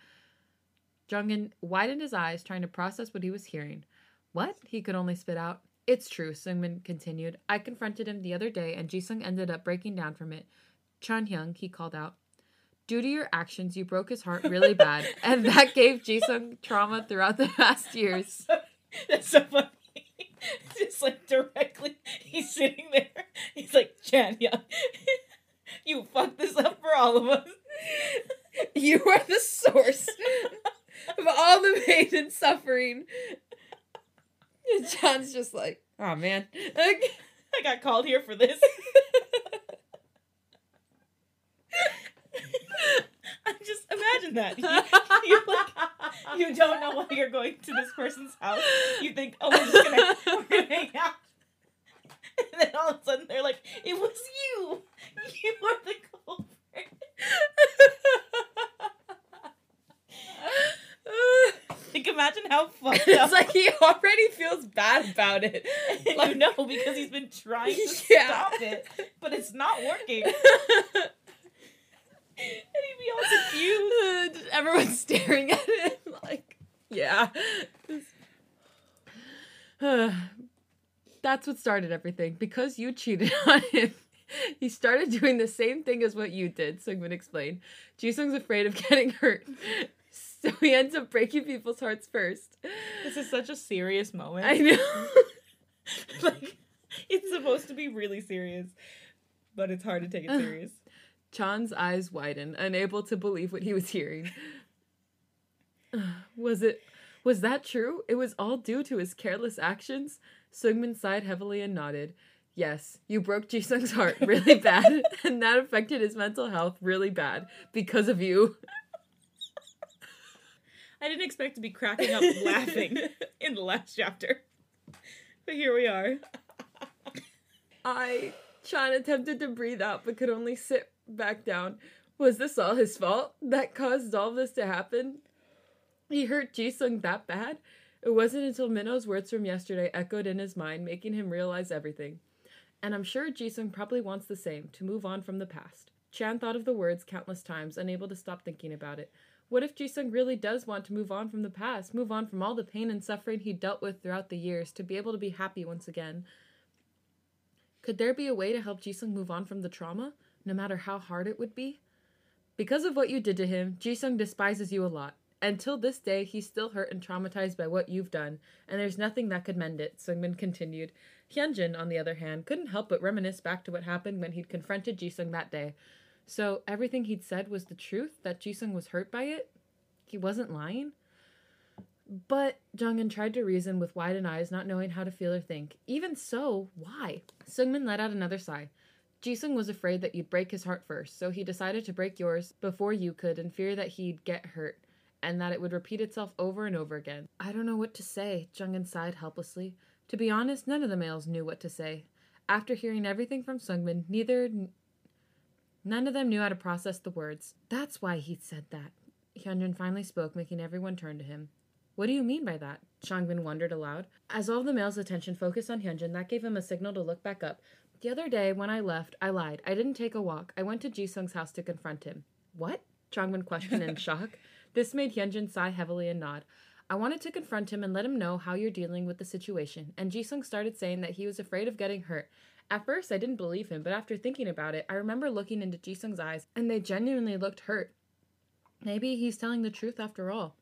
Speaker 1: Jungin widened his eyes, trying to process what he was hearing. What? He could only spit out. It's true, Sungmin continued. I confronted him the other day, and Jisung ended up breaking down from it. Chan Hyung, he called out. Due to your actions, you broke his heart really bad, and that gave Jisung trauma throughout the past years.
Speaker 2: That's so funny. Just like directly, he's sitting there. He's like, Chan, yeah, you fucked this up for all of us.
Speaker 1: You are the source of all the pain and suffering. And John's just like, oh man.
Speaker 2: I got called here for this. imagine that. You, you, like, you don't know why you're going to this person's house. You think, oh, we're just gonna, we're gonna hang out. And then all of a sudden they're like, it was you. You are the culprit. Like, imagine how fucked up.
Speaker 1: it's like he already feels bad about it.
Speaker 2: you know, because he's been trying to
Speaker 1: Yeah.
Speaker 2: stop it, but it's not working. And he'd be all confused.
Speaker 1: Everyone's staring at him like, yeah. That's what started everything. Because you cheated on him, he started doing the same thing as what you did, Sungmin explained. Jisung's afraid of getting hurt. So he ends up breaking people's hearts first.
Speaker 2: This is such a serious moment.
Speaker 1: I know.
Speaker 2: like, it's supposed to be really serious, but it's hard to take it serious.
Speaker 1: Chan's eyes widened, unable to believe what he was hearing. Was it was that true? It was all due to his careless actions? Sungmin sighed heavily and nodded. Yes, you broke Jisung's heart really bad, and that affected his mental health really bad because of you.
Speaker 2: I didn't expect to be cracking up laughing in the last chapter. But here we are.
Speaker 1: I Chan attempted to breathe out but could only sit back down. Was this all his fault that caused all this to happen? He hurt Jisung that bad? It wasn't until Minho's words from yesterday echoed in his mind, making him realize everything. And I'm sure Jisung probably wants the same, to move on from the past. Chan thought of the words countless times, unable to stop thinking about it. What if Jisung really does want to move on from the past, move on from all the pain and suffering he dealt with throughout the years, to be able to be happy once again? Could there be a way to help Jisung move on from the trauma, no matter how hard it would be? Because of what you did to him, Jisung despises you a lot. Until this day, he's still hurt and traumatized by what you've done, and there's nothing that could mend it, Sungmin continued. Hyunjin, on the other hand, couldn't help but reminisce back to what happened when he'd confronted Jisung that day. So everything he'd said was the truth, that Jisung was hurt by it? He wasn't lying? But Jungin tried to reason with widened eyes, not knowing how to feel or think. Even so, why? Sungmin let out another sigh. Jisung was afraid that you'd break his heart first, so he decided to break yours before you could in fear that he'd get hurt and that it would repeat itself over and over again. I don't know what to say, Jungin sighed helplessly. To be honest, none of the males knew what to say. After hearing everything from Sungmin, neither none of them knew how to process the words. That's why he said that. Hyunjin finally spoke, making everyone turn to him. What do you mean by that? Changbin wondered aloud. As all the males' attention focused on Hyunjin, that gave him a signal to look back up. The other day, when I left, I lied. I didn't take a walk. I went to Jisung's house to confront him. What? Changbin questioned in shock. This made Hyunjin sigh heavily and nod. I wanted to confront him and let him know how you're dealing with the situation, and Jisung started saying that he was afraid of getting hurt. At first, I didn't believe him, but after thinking about it, I remember looking into Jisung's eyes, and they genuinely looked hurt. Maybe he's telling the truth after all.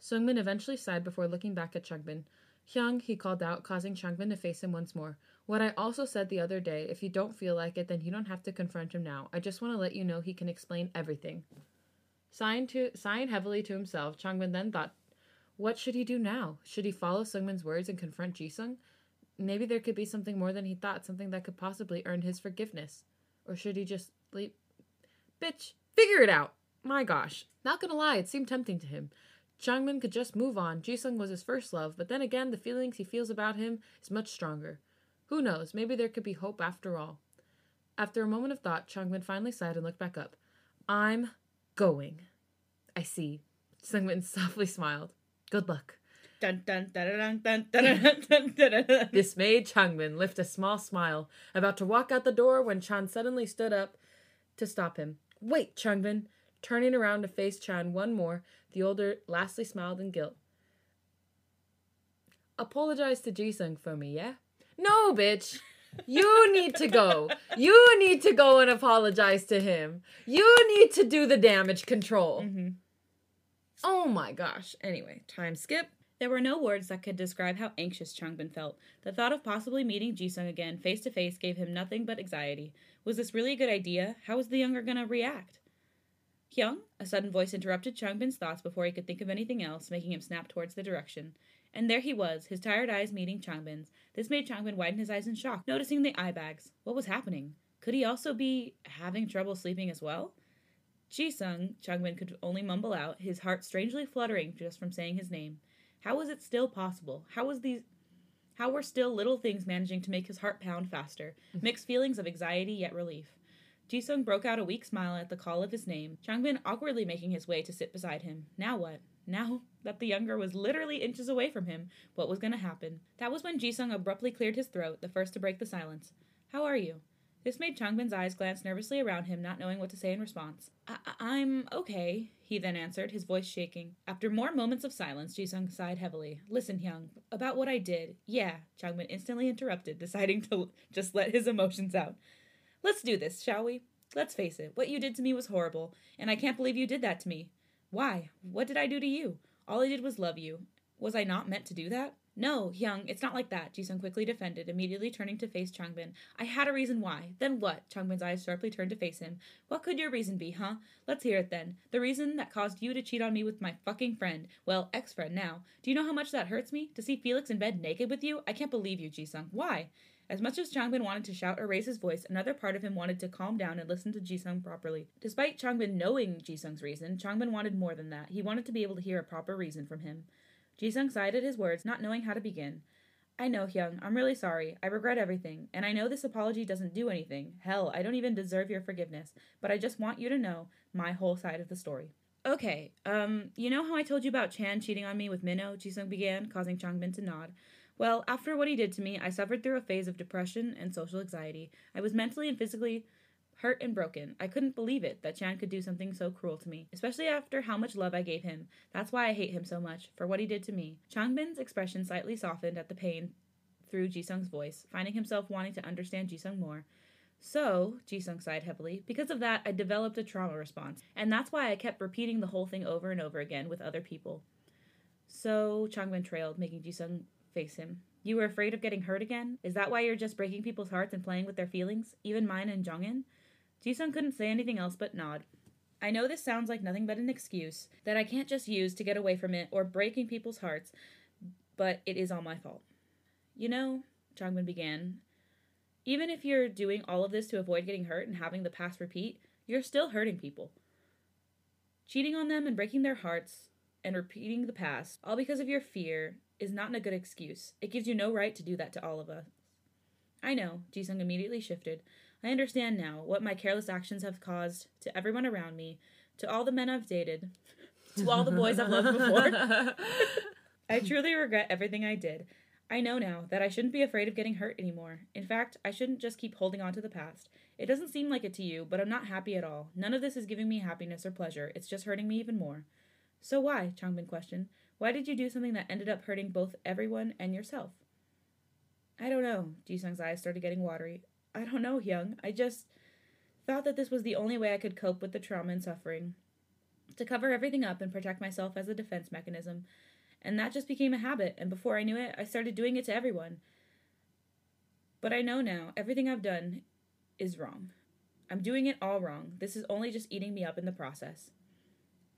Speaker 1: Sungmin eventually sighed before looking back at Changbin. Hyung, he called out, causing Changbin to face him once more. What I also said the other day, if you don't feel like it, then you don't have to confront him now. I just want to let you know he can explain everything. Sighing, to, sighing heavily to himself, Changbin then thought, what should he do now? Should he follow Sungmin's words and confront Jisung? Maybe there could be something more than he thought, something that could possibly earn his forgiveness. Or should he just leave? Bitch, figure it out! My gosh. Not gonna lie, it seemed tempting to him. Changbin could just move on. Jisung was his first love, but then again, the feelings he feels about him is much stronger. Who knows? Maybe there could be hope after all. After a moment of thought, Changbin finally sighed and looked back up. I'm going. I see. Sungmin softly smiled. Good luck. This made Changbin lift a small smile, about to walk out the door when Chan suddenly stood up to stop him. Wait, Changbin! Turning around to face Chan one more, the older lastly smiled in guilt. Apologize to Jisung for me, yeah? No, bitch! You need to go. You need to go and apologize to him. You need to do the damage control.
Speaker 2: Mhm.
Speaker 1: Oh my gosh. Anyway, time skip.
Speaker 2: There were no words that could describe how anxious Changbin felt. The thought of possibly meeting Jisung again face to face gave him nothing but anxiety. Was this really a good idea? How was the younger gonna react? Hyung? A sudden voice interrupted Changbin's thoughts before he could think of anything else, making him snap towards the direction. And there he was, his tired eyes meeting Changbin's. This made Changbin widen his eyes in shock, noticing the eye bags. What was happening? Could he also be having trouble sleeping as well? Jisung, Changbin could only mumble out, his heart strangely fluttering just from saying his name. How was it still possible? How was these how were still little things managing to make his heart pound faster? Mixed feelings of anxiety yet relief. Jisung broke out a weak smile at the call of his name, Changbin awkwardly making his way to sit beside him. Now what? Now that the younger was literally inches away from him, what was going to happen? That was when Jisung abruptly cleared his throat, the first to break the silence. How are you? This made Changbin's eyes glance nervously around him, not knowing what to say in response. I- I'm okay, he then answered, his voice shaking. After more moments of silence, Jisung sighed heavily. Listen, Hyung, about what I did. Yeah, Changbin instantly interrupted, deciding to just let his emotions out. Let's do this, shall we? Let's face it, what you did to me was horrible, and I can't believe you did that to me. Why? What did I do to you? All I did was love you. Was I not meant to do that? No, Hyung, it's not like that, Jisung quickly defended, immediately turning to face Changbin. I had a reason why. Then what? Changbin's eyes sharply turned to face him. What could your reason be, huh? Let's hear it then. The reason that caused you to cheat on me with my fucking friend. Well, ex-friend now. Do you know how much that hurts me? To see Felix in bed naked with you? I can't believe you, Jisung. Why? As much as Changbin wanted to shout or raise his voice, another part of him wanted to calm down and listen to Jisung properly. Despite Changbin knowing Jisung's reason, Changbin wanted more than that. He wanted to be able to hear a proper reason from him. Jisung sighed at his words, not knowing how to begin. I know, Hyung. I'm really sorry. I regret everything. And I know this apology doesn't do anything. Hell, I don't even deserve your forgiveness. But I just want you to know my whole side of the story. Okay, um, you know how I told you about Chan cheating on me with Minho? Jisung began, causing Changbin to nod. Well, after what he did to me, I suffered through a phase of depression and social anxiety. I was mentally and physically hurt and broken. I couldn't believe it that Chan could do something so cruel to me, especially after how much love I gave him. That's why I hate him so much, for what he did to me. Changbin's expression slightly softened at the pain through Jisung's voice, finding himself wanting to understand Jisung more. So, Jisung sighed heavily, because of that, I developed a trauma response, and that's why I kept repeating the whole thing over and over again with other people. So, Changbin trailed, making Jisung face him. You were afraid of getting hurt again? Is that why you're just breaking people's hearts and playing with their feelings? Even mine and Jongin? Jisung couldn't say anything else but nod. I know this sounds like nothing but an excuse that I can't just use to get away from it or breaking people's hearts, but it is all my fault. You know, Changbin began, even if you're doing all of this to avoid getting hurt and having the past repeat, you're still hurting people. Cheating on them and breaking their hearts and repeating the past, all because of your fear, is not a good excuse. It gives you no right to do that to all of us. I know, Jisung immediately shifted, I understand now what my careless actions have caused to everyone around me, to all the men I've dated, to all the boys I've loved before. I truly regret everything I did. I know now that I shouldn't be afraid of getting hurt anymore. In fact, I shouldn't just keep holding on to the past. It doesn't seem like it to you, but I'm not happy at all. None of this is giving me happiness or pleasure. It's just hurting me even more. So why? Changbin questioned. Why did you do something that ended up hurting both everyone and yourself? I don't know. Jisung's eyes started getting watery. I don't know, Hyung. I just thought that this was the only way I could cope with the trauma and suffering. To cover everything up and protect myself as a defense mechanism. And that just became a habit, and before I knew it, I started doing it to everyone. But I know now, everything I've done is wrong. I'm doing it all wrong. This is only just eating me up in the process.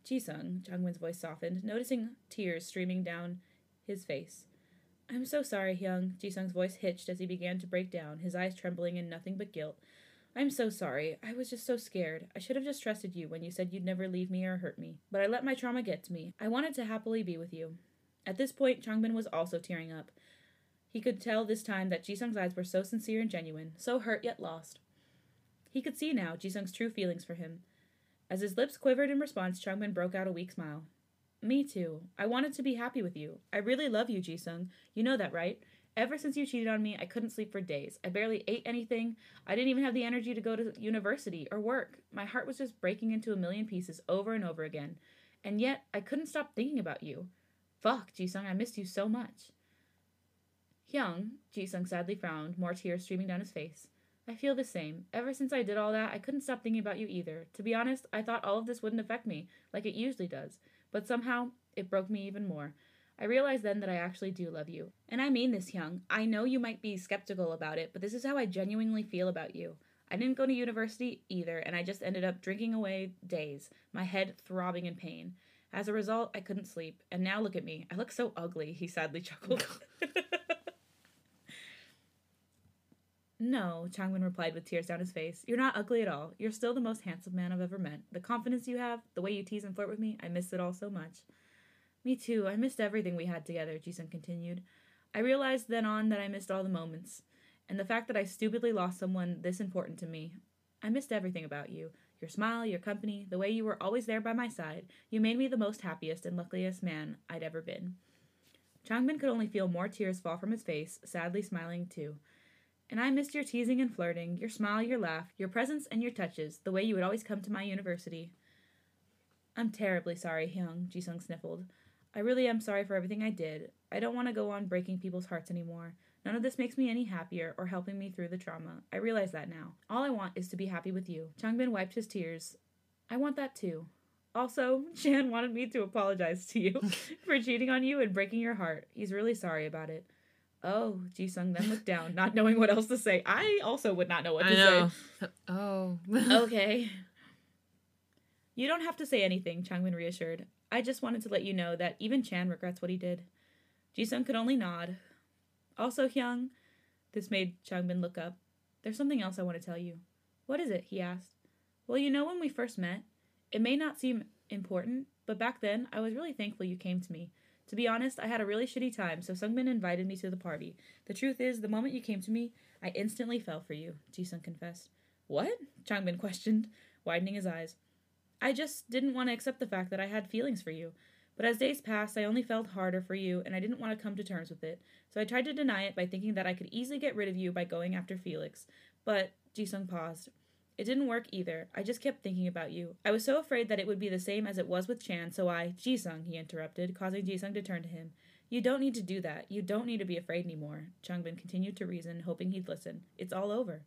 Speaker 2: Jisung, Changbin's voice softened, noticing tears streaming down his face. I'm so sorry, Hyung. Jisung's voice hitched as he began to break down, his eyes trembling in nothing but guilt. I'm so sorry. I was just so scared. I should have just trusted you when you said you'd never leave me or hurt me. But I let my trauma get to me. I wanted to happily be with you. At this point, Changbin was also tearing up. He could tell this time that Jisung's eyes were so sincere and genuine, so hurt yet lost. He could see now Jisung's true feelings for him. As his lips quivered in response, Changbin broke out a weak smile. Me too. I wanted to be happy with you. I really love you, Jisung. You know that, right? Ever since you cheated on me, I couldn't sleep for days. I barely ate anything. I didn't even have the energy to go to university or work. My heart was just breaking into a million pieces over and over again. And yet, I couldn't stop thinking about you. Fuck, Jisung, I missed you so much. Hyung, Jisung sadly frowned, more tears streaming down his face. I feel the same. Ever since I did all that, I couldn't stop thinking about you either. To be honest, I thought all of this wouldn't affect me, like it usually does. But somehow, it broke me even more. I realized then that I actually do love you. And I mean this, Hyung. I know you might be skeptical about it, but this is how I genuinely feel about you. I didn't go to university either, and I just ended up drinking away days, my head throbbing in pain. As a result, I couldn't sleep, and now look at me. I look so ugly, he sadly chuckled. No, Changbin replied with tears down his face. You're not ugly at all. You're still the most handsome man I've ever met. The confidence you have, the way you tease and flirt with me, I miss it all so much. Me too. I missed everything we had together, Jisung continued. I realized then on that I missed all the moments, and the fact that I stupidly lost someone this important to me. I missed everything about you. Your smile, your company, the way you were always there by my side. You made me the most happiest and luckiest man I'd ever been. Changbin could only feel more tears fall from his face, sadly smiling too. And I missed your teasing and flirting, your smile, your laugh, your presence, and your touches, the way you would always come to my university. I'm terribly sorry, Hyung, Jisung sniffled. I really am sorry for everything I did. I don't want to go on breaking people's hearts anymore. None of this makes me any happier or helping me through the trauma. I realize that now. All I want is to be happy with you. Changbin wiped his tears. I want that too. Also, Chan wanted me to apologize to you for cheating on you and breaking your heart. He's really sorry about it. Oh, Jisung then looked down, not knowing what else to say. I also would not know what to
Speaker 1: I know.
Speaker 2: say.
Speaker 1: Oh.
Speaker 2: Okay. You don't have to say anything, Changbin reassured. I just wanted to let you know that even Chan regrets what he did. Jisung could only nod. Also, Hyung, this made Changbin look up. There's something else I want to tell you. What is it? he asked. Well, you know when we first met? It may not seem important, but back then I was really thankful you came to me. To be honest, I had a really shitty time, so Seungmin invited me to the party. The truth is, the moment you came to me, I instantly fell for you, Jisung confessed. What? Changbin questioned, widening his eyes. I just didn't want to accept the fact that I had feelings for you. But as days passed, I only felt harder for you, and I didn't want to come to terms with it. So I tried to deny it by thinking that I could easily get rid of you by going after Felix. But Jisung paused. It didn't work either. I just kept thinking about you. I was so afraid that it would be the same as it was with Chan, so I. Jisung, he interrupted, causing Jisung to turn to him. You don't need to do that. You don't need to be afraid anymore. Changbin continued to reason, hoping he'd listen. It's all over.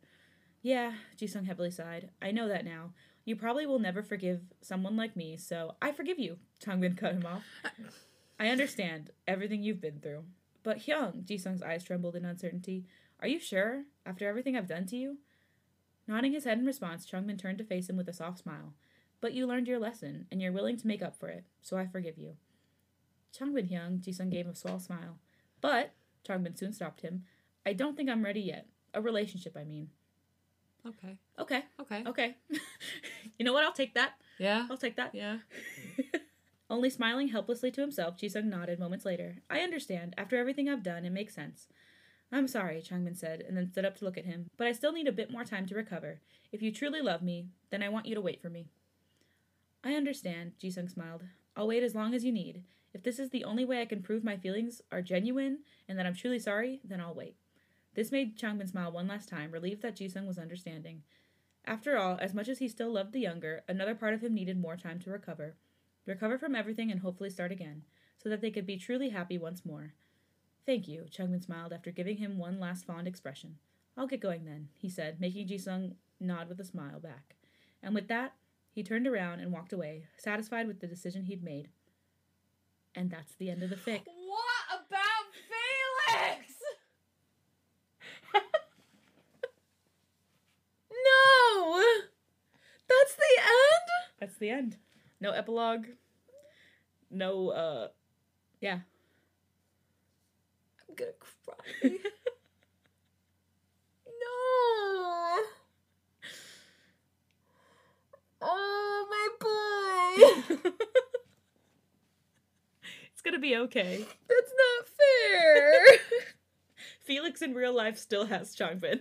Speaker 2: Yeah, Jisung heavily sighed. I know that now. You probably will never forgive someone like me, so I forgive you. Changbin cut him off. I understand everything you've been through. But Hyung, Jisung's eyes trembled in uncertainty. Are you sure? After everything I've done to you? Nodding his head in response, Changbin turned to face him with a soft smile. But you learned your lesson, and you're willing to make up for it, so I forgive you. Changbin Hyung, Jisung gave a small smile. But, Changbin soon stopped him, I don't think I'm ready yet. A relationship, I mean.
Speaker 1: Okay.
Speaker 2: Okay,
Speaker 1: Okay.
Speaker 2: okay. you know what? I'll take that.
Speaker 1: Yeah.
Speaker 2: I'll take that.
Speaker 1: Yeah.
Speaker 2: Only smiling helplessly to himself, Jisung nodded moments later. I understand. After everything I've done, it makes sense. I'm sorry, Changbin said, and then stood up to look at him, but I still need a bit more time to recover. If you truly love me, then I want you to wait for me. I understand, Jisung smiled. I'll wait as long as you need. If this is the only way I can prove my feelings are genuine and that I'm truly sorry, then I'll wait. This made Changbin smile one last time, relieved that Jisung was understanding. After all, as much as he still loved the younger, another part of him needed more time to recover. Recover from everything and hopefully start again, so that they could be truly happy once more. Thank you, Changbin smiled after giving him one last fond expression. I'll get going then, he said, making Jisung nod with a smile back. And with that, he turned around and walked away, satisfied with the decision he'd made. And that's the end of the fic.
Speaker 1: What about Felix? no! That's the end?
Speaker 2: That's the end. No epilogue. No, uh, yeah.
Speaker 1: Gonna cry. no! Oh, my boy!
Speaker 2: it's gonna be okay.
Speaker 1: That's not fair!
Speaker 2: Felix in real life still has Changbin.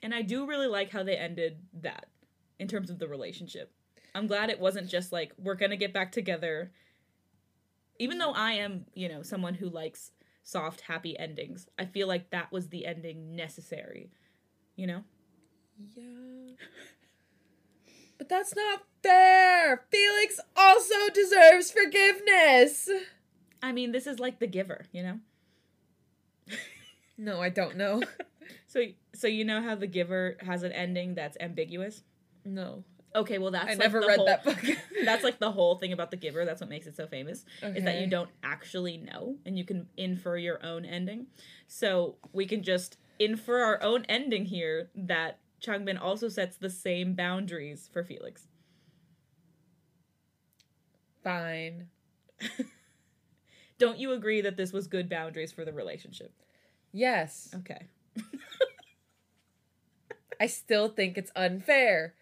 Speaker 2: And I do really like how they ended that in terms of the relationship. I'm glad it wasn't just like, we're gonna get back together. Even though I am, you know, someone who likes soft, happy endings, I feel like that was the ending necessary. You know?
Speaker 1: yeah. But that's not fair! Felix also deserves forgiveness!
Speaker 2: I mean, this is like The Giver, you know?
Speaker 1: No, I don't know.
Speaker 2: So, so you know how The Giver has an ending that's ambiguous?
Speaker 1: No.
Speaker 2: Okay, well that's
Speaker 1: I
Speaker 2: like
Speaker 1: never
Speaker 2: the
Speaker 1: read
Speaker 2: whole-
Speaker 1: that book.
Speaker 2: that's like the whole thing about the giver. That's what makes it so famous is that you don't actually know and you can infer your own ending. So we can just infer our own ending here that Changbin also sets the same boundaries for Felix.
Speaker 1: Fine.
Speaker 2: Don't you agree that this was good boundaries for the relationship?
Speaker 1: Yes.
Speaker 2: Okay.
Speaker 1: I still think it's unfair.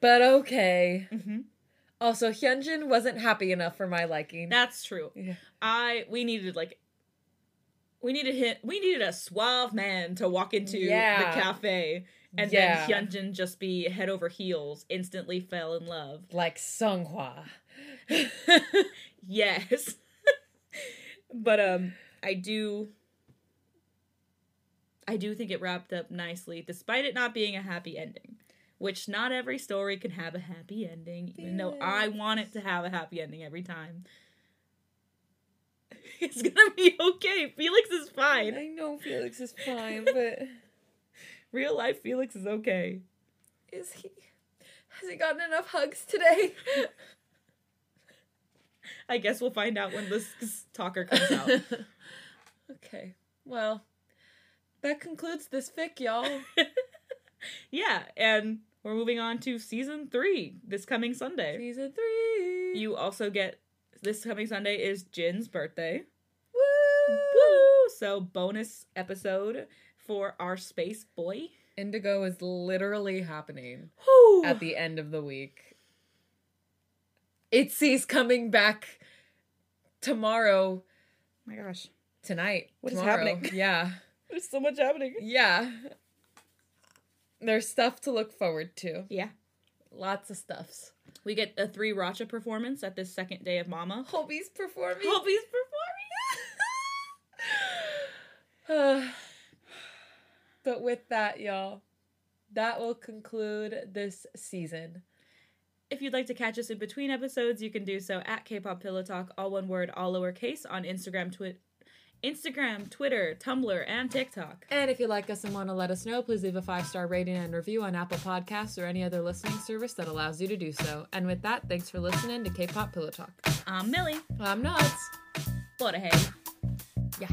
Speaker 1: But okay.
Speaker 2: Mm-hmm.
Speaker 1: Also, Hyunjin wasn't happy enough for my liking.
Speaker 2: That's true.
Speaker 1: Yeah.
Speaker 2: I we needed like we needed him we needed a suave man to walk into
Speaker 1: Yeah.
Speaker 2: the cafe and
Speaker 1: Yeah.
Speaker 2: then Hyunjin just be head over heels, instantly fell in love.
Speaker 1: like Seonghwa.
Speaker 2: Yes. but um I do I do think it wrapped up nicely despite it not being a happy ending. Which not every story can have a happy ending, even though I want it to have a happy ending every time. It's gonna be okay. Felix is fine.
Speaker 1: I know Felix is fine, but
Speaker 2: Real life Felix is okay.
Speaker 1: is he? Has he gotten enough hugs today?
Speaker 2: I guess we'll find out when this talker comes out.
Speaker 1: okay. Well, that concludes this fic, y'all.
Speaker 2: yeah, and we're moving on to season three this coming Sunday.
Speaker 1: Season three.
Speaker 2: You also get this coming Sunday is Jin's birthday.
Speaker 1: woo!
Speaker 2: Woo! So bonus episode for our space boy.
Speaker 1: Indigo is literally happening
Speaker 2: Whew.
Speaker 1: at the end of the week. Itzy's coming back tomorrow.
Speaker 2: my gosh,
Speaker 1: Tonight.
Speaker 2: What is
Speaker 1: tomorrow.
Speaker 2: happening?
Speaker 1: Yeah.
Speaker 2: there's so much happening.
Speaker 1: Yeah. There's stuff to look forward to.
Speaker 2: Yeah,
Speaker 1: Lots of stuffs.
Speaker 2: we get a three Racha performance at this second day of Mama.
Speaker 1: Hobi's performing.
Speaker 2: Hobi's performing.
Speaker 1: but with that, y'all, that will conclude this season.
Speaker 2: If you'd like to catch us in between episodes, you can do so at K-pop Pillow Talk, all one word, all lowercase, on Instagram, Twi- Instagram, Twitter, Tumblr, and TikTok.
Speaker 1: And if you like us and want to let us know, please leave a five star rating and review on Apple Podcasts or any other listening service that allows you to do so. And with that, thanks for listening to K pop Pillow Talk.
Speaker 2: I'm Milly.
Speaker 1: I'm Nads.
Speaker 2: Bora hey.
Speaker 1: Yeah.